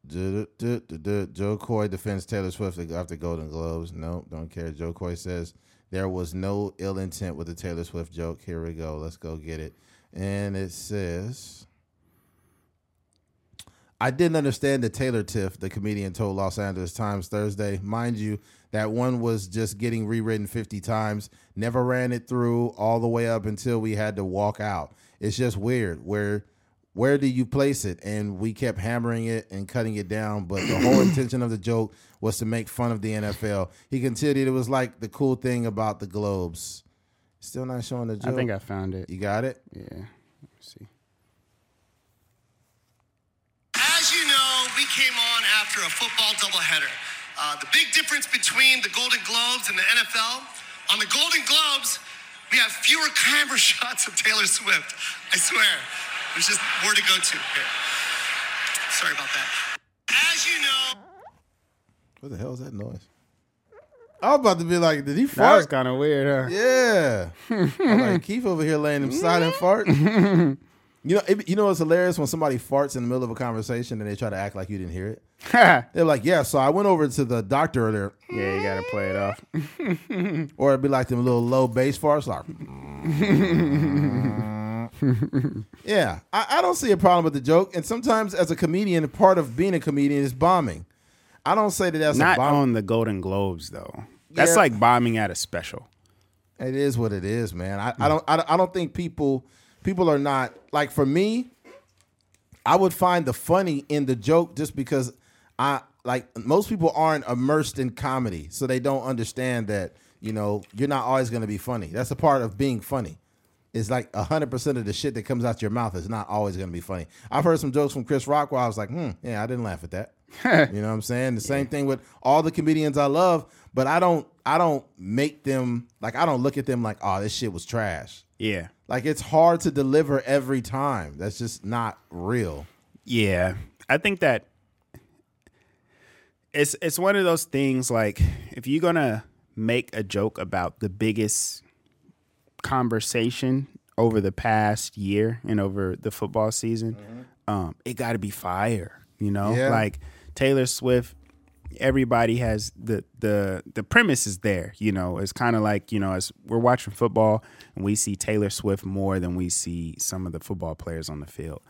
Jo Koy defends Taylor Swift after Golden Globes. Nope, don't care. Jo Koy says there was no ill intent with the Taylor Swift joke. Here we go. Let's go get it. And it says. I didn't understand the Taylor Tiff, the comedian told Los Angeles Times Thursday. Mind you, that one was just getting rewritten 50 times. Never ran it through all the way up until we had to walk out. It's just weird. Where where do you place it? And we kept hammering it and cutting it down, but the whole intention of the joke was to make fun of the NFL. He continued it was like the cool thing about the Globes. Still not showing the joke. I think I found it. you got it? Yeah. Let me see. As you know, we came on after a football doubleheader. Uh, the big difference between the Golden Globes and the NFL on the Golden Globes, we have fewer camera shots of Taylor Swift. I swear. There's just more to go to here. Sorry about that. As you know, What the hell is that noise? I was about to be like, did he fart? That was kind of weird, huh? Yeah. I'm like Keith over here laying him silent fart. You know, it, you know what's hilarious when somebody farts in the middle of a conversation and they try to act like you didn't hear it. They're like, "Yeah, so I went over to the doctor earlier," Yeah, you gotta play it off. or it'd be like them little low bass farts, like. yeah, I, I don't see a problem with the joke, and sometimes as a comedian, part of being a comedian is bombing. I don't say that that's Not on the Golden Globes though. That's Yeah. like bombing at a special. It is what it is, man. I, I don't I, don't- I don't think people people are not like for me. I would find the funny in the joke just because I like most people aren't immersed in comedy, so they don't understand that you know you're not always going to be funny. That's a part of being funny. It's like hundred percent of the shit that comes out your mouth is not always going to be funny. I've heard some jokes from Chris Rock where I was like, hmm, yeah, I didn't laugh at that. you know what I'm saying? The same thing with all the comedians I love, but I don't I don't make them like I don't look at them like, oh, this shit was trash. Yeah. Like it's hard to deliver every time. That's just not real. Yeah. I think that it's it's one of those things like if you're gonna make a joke about the biggest conversation over the past year and over the football season, um, it gotta be fire. You know? Yeah. Like Taylor Swift everybody has the the the premise is there you know it's kind of like you know as we're watching football and we see taylor swift more than we see some of the football players on the field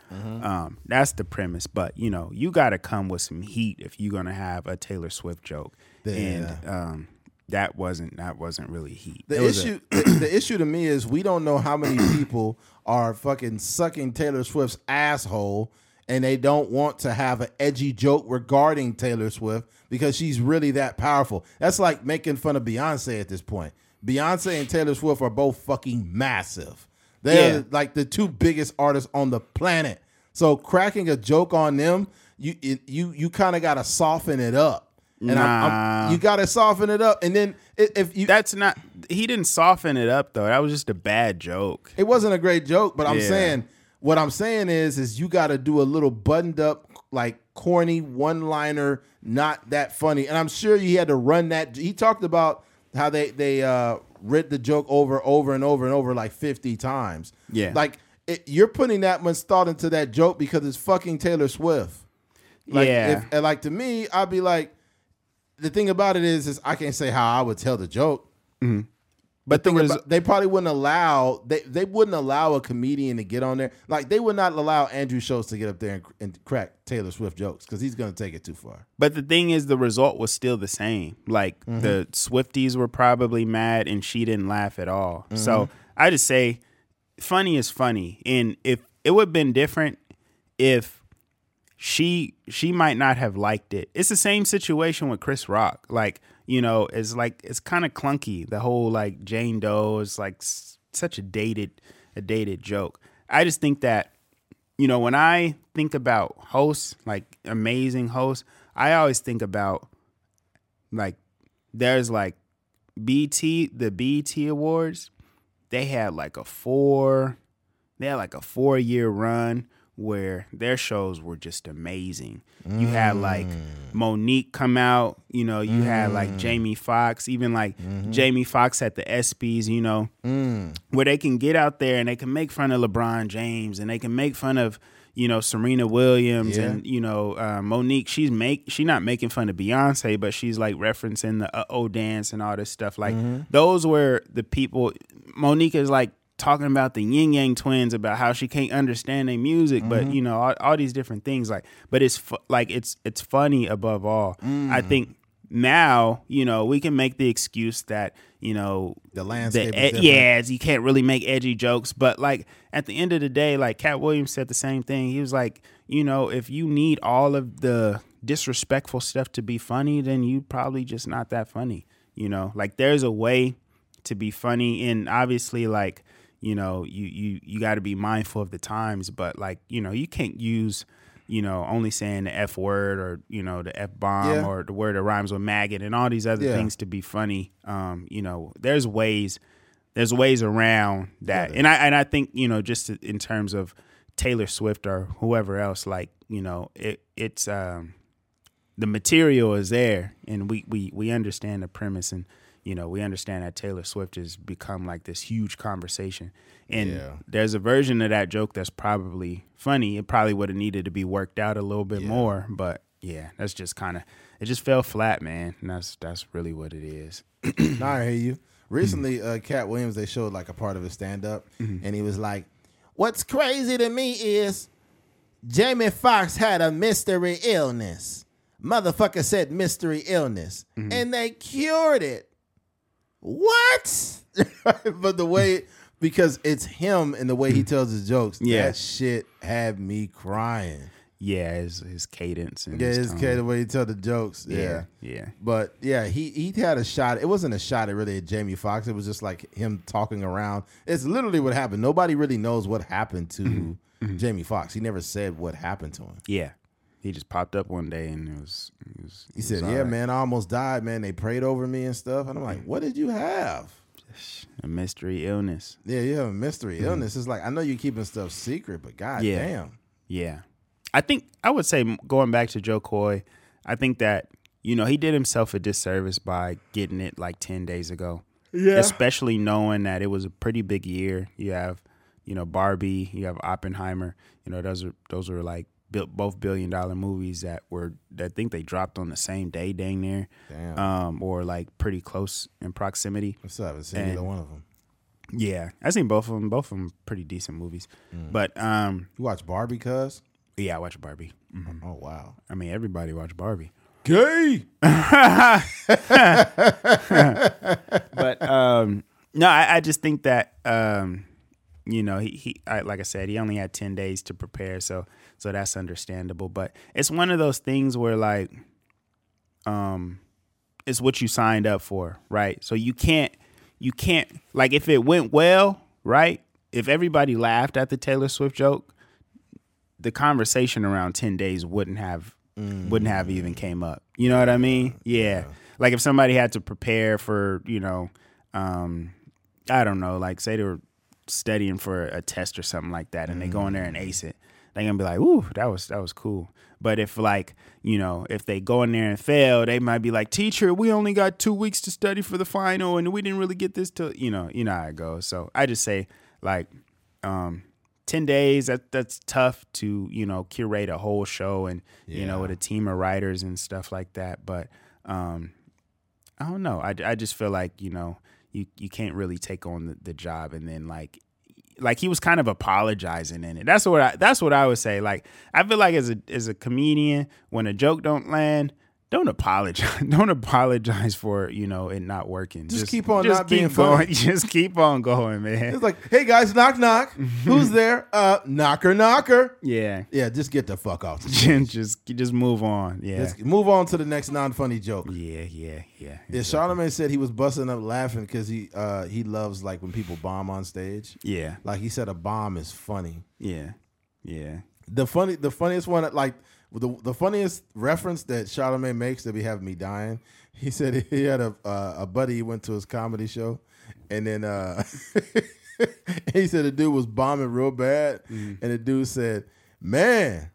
um, that's the premise but you know you got to come with some heat if you're gonna have a taylor swift joke and um, that wasn't that wasn't really heat The was a- issue the, the issue to me is we don't know how many people are fucking sucking Taylor Swift's asshole and they don't want to have an edgy joke regarding Taylor Swift because she's really that powerful. That's like making fun of Beyonce at this point. Beyonce and Taylor Swift are both fucking massive. They're Yeah. like the two biggest artists on the planet. So cracking a joke on them, you it, you you kind of got to soften it up. And I'm, I'm- Nah. you got to soften it up. And then if you that's not he didn't soften it up though that was just a bad joke It wasn't a great joke, but I'm Yeah. saying what I'm saying is, is you got to do a little buttoned up, like corny one liner, not that funny. And I'm sure he had to run that. He talked about how they they uh, read the joke over, over and over and over like 50 times. Yeah. like it, you're putting that much thought into that joke because it's fucking Taylor Swift. Like, Yeah. If, like to me, I'd be like, the thing about it is, is I can't say how I would tell the joke. But the res- about- they probably wouldn't allow they they wouldn't allow a comedian to get on there. Like they would not allow Andrew Schulz to get up there and, and crack Taylor Swift jokes because he's going to take it too far. But the thing is, the result was still the same. Like Mm-hmm. the Swifties were probably mad, and she didn't laugh at all. Mm-hmm. So I just say, funny is funny, and if it would have been different, if she she might not have liked it. It's the same situation with Chris Rock. Like you know, it's like it's kind of clunky. The whole like Jane Doe is like s- such a dated a dated joke. I just think that you know, when I think about hosts, like amazing hosts, I always think about like there's like BET, the BET Awards, they had like a four, they had like a four year run where their shows were just amazing. You had like Mo'Nique come out, you know, you had like Jamie Foxx, even like Jamie Foxx at the ESPYs, you know, where they can get out there and they can make fun of LeBron James and they can make fun of you know Serena Williams Yeah. and you know uh, Mo'Nique. She's make she not making fun of Beyonce, but she's like referencing the uh oh dance and all this stuff. Like those were the people. Mo'Nique is like talking about the Ying Yang Twins about how she can't understand their music, but mm-hmm. you know all, all these different things. Like, but it's fu- like it's it's funny above all. I mm. think now you know we can make the excuse that you know The landscape is yeah, you can't really make edgy jokes, but like at the end of the day, like Katt Williams said the same thing. He was like, you know, if you need all of the disrespectful stuff to be funny, then you probably just not that funny. You know, like there's a way to be funny, and obviously, like you know, you you you got to be mindful of the times, but like you know, you can't use you know only saying the f word or you know the f bomb Yeah. or the word that rhymes with maggot and all these other Yeah. things to be funny. Um, you know, there's ways there's ways around that, and I and I think you know just in terms of Taylor Swift or whoever else, like you know, it it's um, the material is there, and we we we understand the premise, and you know we understand that Taylor Swift has become like this huge conversation, and Yeah. there's a version of that joke that's probably funny. It probably would have needed to be worked out a little bit more, but yeah, that's just kind of it just fell flat, man, and that's that's really what it is. No, I hear you. Recently, mm-hmm. uh, Katt Williams they showed like a part of his stand up, mm-hmm. and he was like, "What's crazy to me is Jamie Foxx had a mystery illness. Motherfucker said mystery illness, mm-hmm. and they cured it. What? but the way because it's him and the way he tells his jokes, Yeah. that shit had me crying. Yeah, his his cadence and Yeah, his his kid, the way he tell the jokes. Yeah. yeah. But yeah, he he had a shot. It wasn't a shot at really at Jamie Foxx. It was just like him talking around. It's literally what happened. Nobody really knows what happened to Mm-hmm. Jamie Foxx. He never said what happened to him. Yeah. He just popped up one day and it was. It was He said, "Yeah, man, I almost died, man. They prayed over me and stuff." And I'm like, "What did you have?" A mystery illness. Yeah, you have a mystery illness. It's like I know you're keeping stuff secret, but god Mm-hmm. Yeah. damn. Yeah. I think I would say going back to Jo Koy, I think that you know he did himself a disservice by getting it like ten days ago. Yeah. Especially knowing that it was a pretty big year. You have, you know, Barbie. You have Oppenheimer. You know, those are those are like bil- both billion dollar movies that were that I think they dropped on the same day, dang near, Damn. um, or like pretty close in proximity. I still haven't seen And- either one of them. Yeah, I seen both of them. Both of them pretty decent movies. Mm. But um, You watch Barbie, cuz? yeah, I watched Barbie. Mhm. Oh wow. I mean, everybody watched Barbie. Gay. but um, no, I, I just think that um, you know he, he I, like I said, he only had ten days to prepare, so so that's understandable. But it's one of those things where like, um, it's what you signed up for, right? So you can't you can't like if it went well, right? If everybody laughed at the Taylor Swift joke, the conversation around 10 days wouldn't have wouldn't have even came up. You know what I mean? Yeah. Like if somebody had to prepare for, you know, um I don't know, like say they were studying for a test or something like that, and they go in there and ace it, they're gonna be like, "Ooh, that was that was cool." But if like you know, if they go in there and fail, they might be like, "Teacher, we only got two weeks to study for the final, and we didn't really get this till you know, you know how it goes." So I just say like, um, ten days. That that's tough to you know curate a whole show and you know with a team of writers and stuff like that. But um, I don't know. I, I just feel like you know you you can't really take on the, the job and then like like he was kind of apologizing in it. That's what I that's what I would say. Like I feel like as a as a comedian, when a joke don't land, don't apologize. Don't apologize for you know it not working. Just keep on not being keep funny. going. Just keep on going, man. It's like, hey guys, knock knock. Who's there? Uh, knocker knocker. Yeah, Yeah, just get the fuck off. just just move on. Yeah, Let's move on to the next non-funny joke. yeah, yeah, yeah. Yeah, Charlamagne said he was busting up laughing because he uh, he loves like when people bomb on stage. Yeah, Like he said, a bomb is funny. yeah, yeah. The funny, the funniest one, like the the funniest reference that Charlamagne makes that be having me dying. He said he had a uh, a buddy he went to his comedy show, and then uh, he said the dude was bombing real bad, and the dude said, "Man."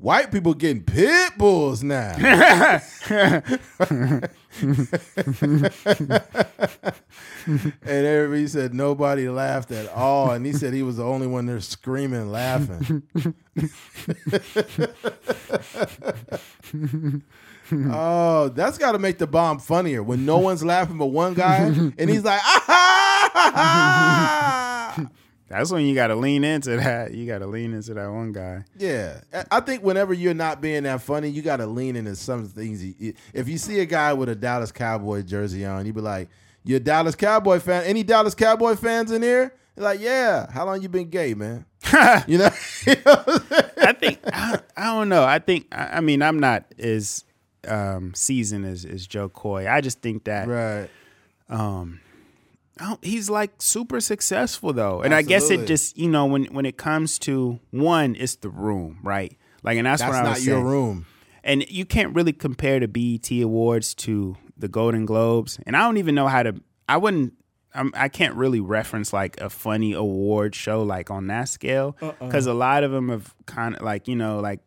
White people getting pit bulls now. and everybody said nobody laughed at all. And he said he was the only one there screaming laughing. oh, that's got to make the bomb funnier when no one's laughing but one guy, and he's like, ah, ha, ha, ha." That's when you got to lean into that. You got to lean into that one guy. yeah. I- think whenever you're not being that funny, you got to lean into some things. If you see a guy with a Dallas Cowboy jersey on, you be like, "You're a Dallas Cowboy fan? Any Dallas Cowboy fans in here?" They're like, "Yeah." How long you been gay, man? you know. You know what I'm saying? I think I, I don't know. I think I, I mean I'm not as um, seasoned as, as Jo Koy. I just think that right. Don't- he's like super successful though, and I guess it just you know when when it comes to one, it's the room, right? Like, and that's, That's what I not was your saying. room. and you can't really compare the BET Awards to the Golden Globes. And I don't even know how to. I wouldn't. I'm, I can't really reference like a funny award show like on that scale because a lot of them have kind of like you know like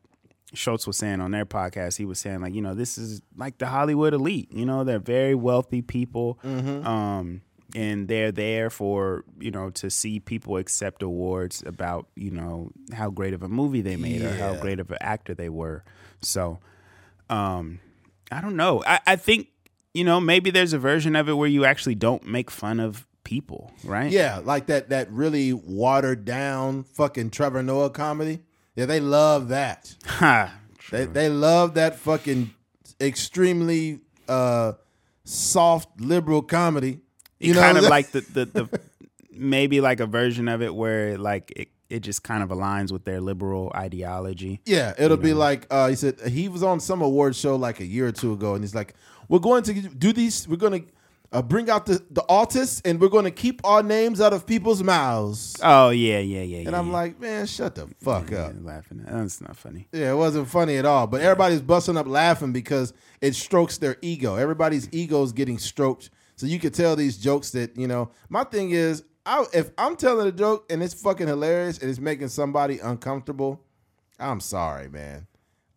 Schulz was saying on their podcast. He was saying like you know this is like the Hollywood elite. You know they're very wealthy people. Um, and they're there for you know to see people accept awards about you know how great of a movie they made or how great of an actor they were. So, um, I don't know. I, I think you know maybe there's a version of it where you actually don't make fun of people, right? Yeah, like that that really watered down fucking Trevor Noah comedy. Yeah, they love that. Ha. They they love that fucking extremely uh soft liberal comedy. You know, kind of like the, the the maybe like a version of it where like it, it just kind of aligns with their liberal ideology. Yeah, it'll be like uh, he said he was on some award show like a year or two ago, and he's like, "We're going to do these. We're going to uh, bring out the the autists, and we're going to keep our names out of people's mouths." Oh yeah, yeah, yeah. And I'm like, "Man, shut the fuck up." laughing. That's not funny. Yeah, it wasn't funny at all. But everybody's busting up laughing because it strokes their ego. Everybody's ego is getting stroked. So you could tell these jokes that, you know, my thing is, I, if I'm telling a joke and it's fucking hilarious and it's making somebody uncomfortable, I'm sorry, man.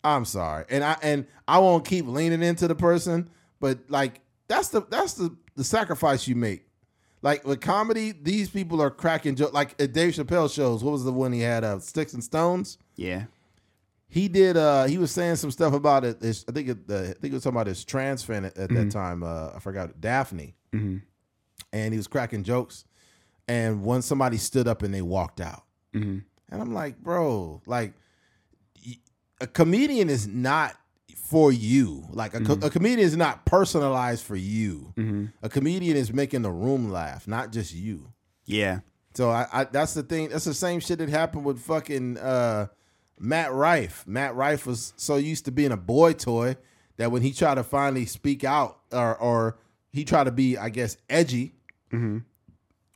I'm sorry. And I and I won't keep leaning into the person, but like that's the that's the the sacrifice you make. Like with comedy, these people are cracking jokes. Like at Dave Chappelle shows, what was the one he had? Uh, Sticks and Stones Yeah. He did uh he was saying some stuff about it his, i think it, uh, i think he was talking about his trans fan at, at that time uh i forgot daphne. And he was cracking jokes. And when somebody stood up and they walked out. And i'm like bro like a comedian is not for you. Like a, co- a comedian is not personalized for you. A comedian is making the room laugh not just you. Yeah. so I, I that's the thing. That's the same shit that happened with fucking uh, Matt Rife. Matt Rife was so used to being a boy toy that when he tried to finally speak out or or he tried to be, I guess, edgy, mm-hmm.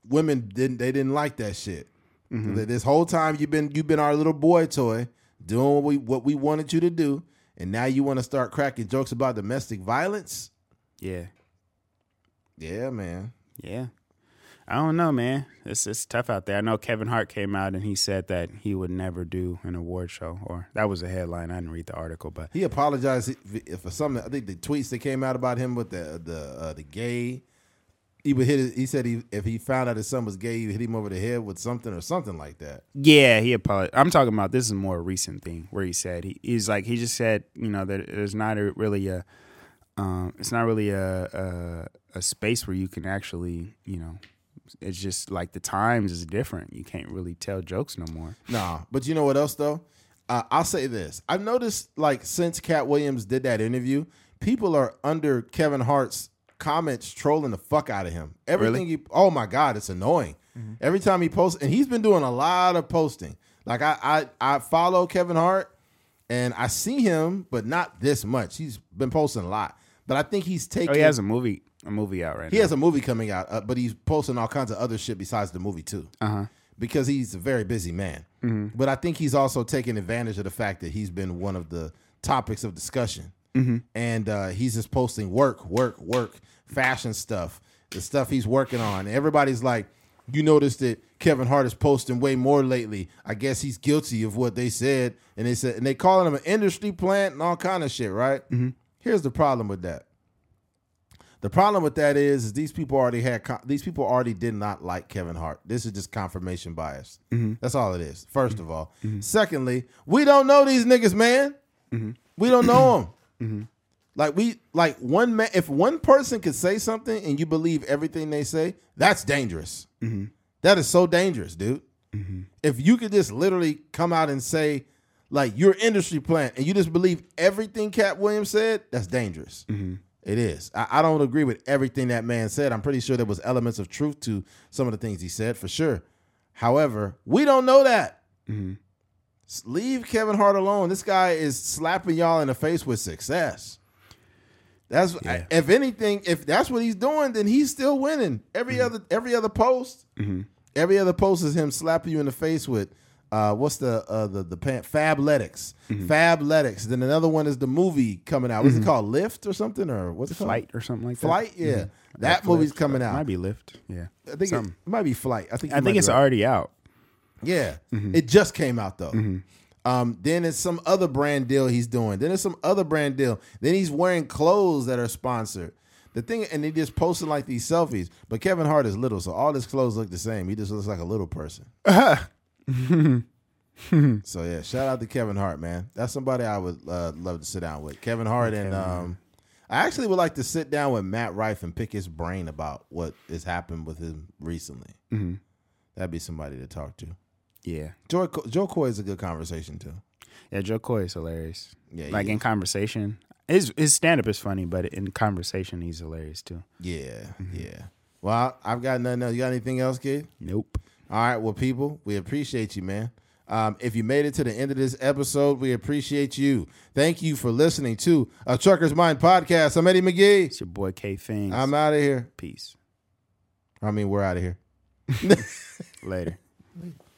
women didn't they didn't like that shit. Mm-hmm. Th- This whole time you've been you've been our little boy toy doing what we what we wanted you to do, and now you want to start cracking jokes about domestic violence. Yeah. Yeah, man. Yeah. I don't know, man. It's it's tough out there. I know Kevin Hart came out and he said that he would never do an award show, or that was a headline. I didn't read the article, but He apologized for something. I think the tweets that came out about him with the the uh, the gay. He would hit. His, he said he if he found out his son was gay, he would hit him over the head with something or something like that. yeah, he apologized. I'm talking about this is a more recent thing where he said he, he's like he just said you know that there's not a, really a um, it's not really a, a a space where you can actually you know it's just like the times is different. You can't really tell jokes no more. Nah, but you know what else though? Uh, I'll say this: I've noticed like since Katt Williams did that interview, people are under Kevin Hart's comments trolling the fuck out of him. Everything he, oh my god, it's annoying. Every time he posts, and he's been doing a lot of posting. Like I, I, I follow Kevin Hart, and I see him, but not this much. He's been posting a lot, but I think he's taking. Oh, he has a movie a movie out right now. He now. has a movie coming out, uh, but he's posting all kinds of other shit besides the movie too. Uh-huh. Because he's a very busy man. Mm-hmm. But I think he's also taking advantage of the fact that he's been one of the topics of discussion. Mm-hmm. And uh, he's just posting work, work, work, fashion stuff, the stuff he's working on. Everybody's like, you notice that Kevin Hart is posting way more lately. I guess he's guilty of what they said, and they said, and they calling him an industry plant and all kind of shit. Right? Mm-hmm. Here's the problem with that. The problem with that is, is these people already had these people already did not like Kevin Hart. This is just confirmation bias. Mm-hmm. That's all it is. 1st mm-hmm. of all, mm-hmm. secondly, we don't know these niggas, man. We don't know them. Like we like one man. If one person could say something and you believe everything they say, that's dangerous. That is so dangerous, dude. If you could just literally come out and say, like your industry plant, and you just believe everything Katt Williams said, that's dangerous. It is. I, I don't agree with everything that man said. I'm pretty sure there was elements of truth to some of the things he said, for sure. However, we don't know that. Mm-hmm. S- Leave Kevin Hart alone. This guy is slapping y'all in the face with success. That's Yeah. if anything, if that's what he's doing, then he's still winning. Every mm-hmm. other every other post, mm-hmm. every other post is him slapping you in the face with uh, what's the uh, the the pan- Fabletics, Fabletics. Then another one is the movie coming out. What's it called? Lift or something or what's it called? Flight or something like that. Flight, yeah. That Netflix. movie's coming out. Might be Lift. Yeah. I think it, it might be Flight. I think. I think it's right. already out. Yeah, it just came out though. Um, then it's some other brand deal he's doing. Then it's some other brand deal. Then he's wearing clothes that are sponsored. The thing, and he just posting like these selfies. But Kevin Hart is little, so all his clothes look the same. He just looks like a little person. so yeah, shout out to Kevin Hart, man. That's somebody I would uh, love to sit down with. Kevin Hart and um, I actually would like to sit down with Matt Rife and pick his brain about what has happened with him recently. That'd be somebody to talk to. Yeah. Jo Jo Koy is a good conversation too. Yeah, Jo Koy is hilarious. Yeah, like in is. conversation, his his stand up is funny, but in conversation, he's hilarious too. Yeah, yeah. Well, I've got nothing else. You got anything else, kid? Nope. All right. Well, people, we appreciate you, man. Um, if you made it to the end of this episode, we appreciate you. Thank you for listening to a Trucker's Mind podcast. I'm Eddie McGee. It's your boy K Fings. I'm out of here. Peace. I mean, we're out of here. Later.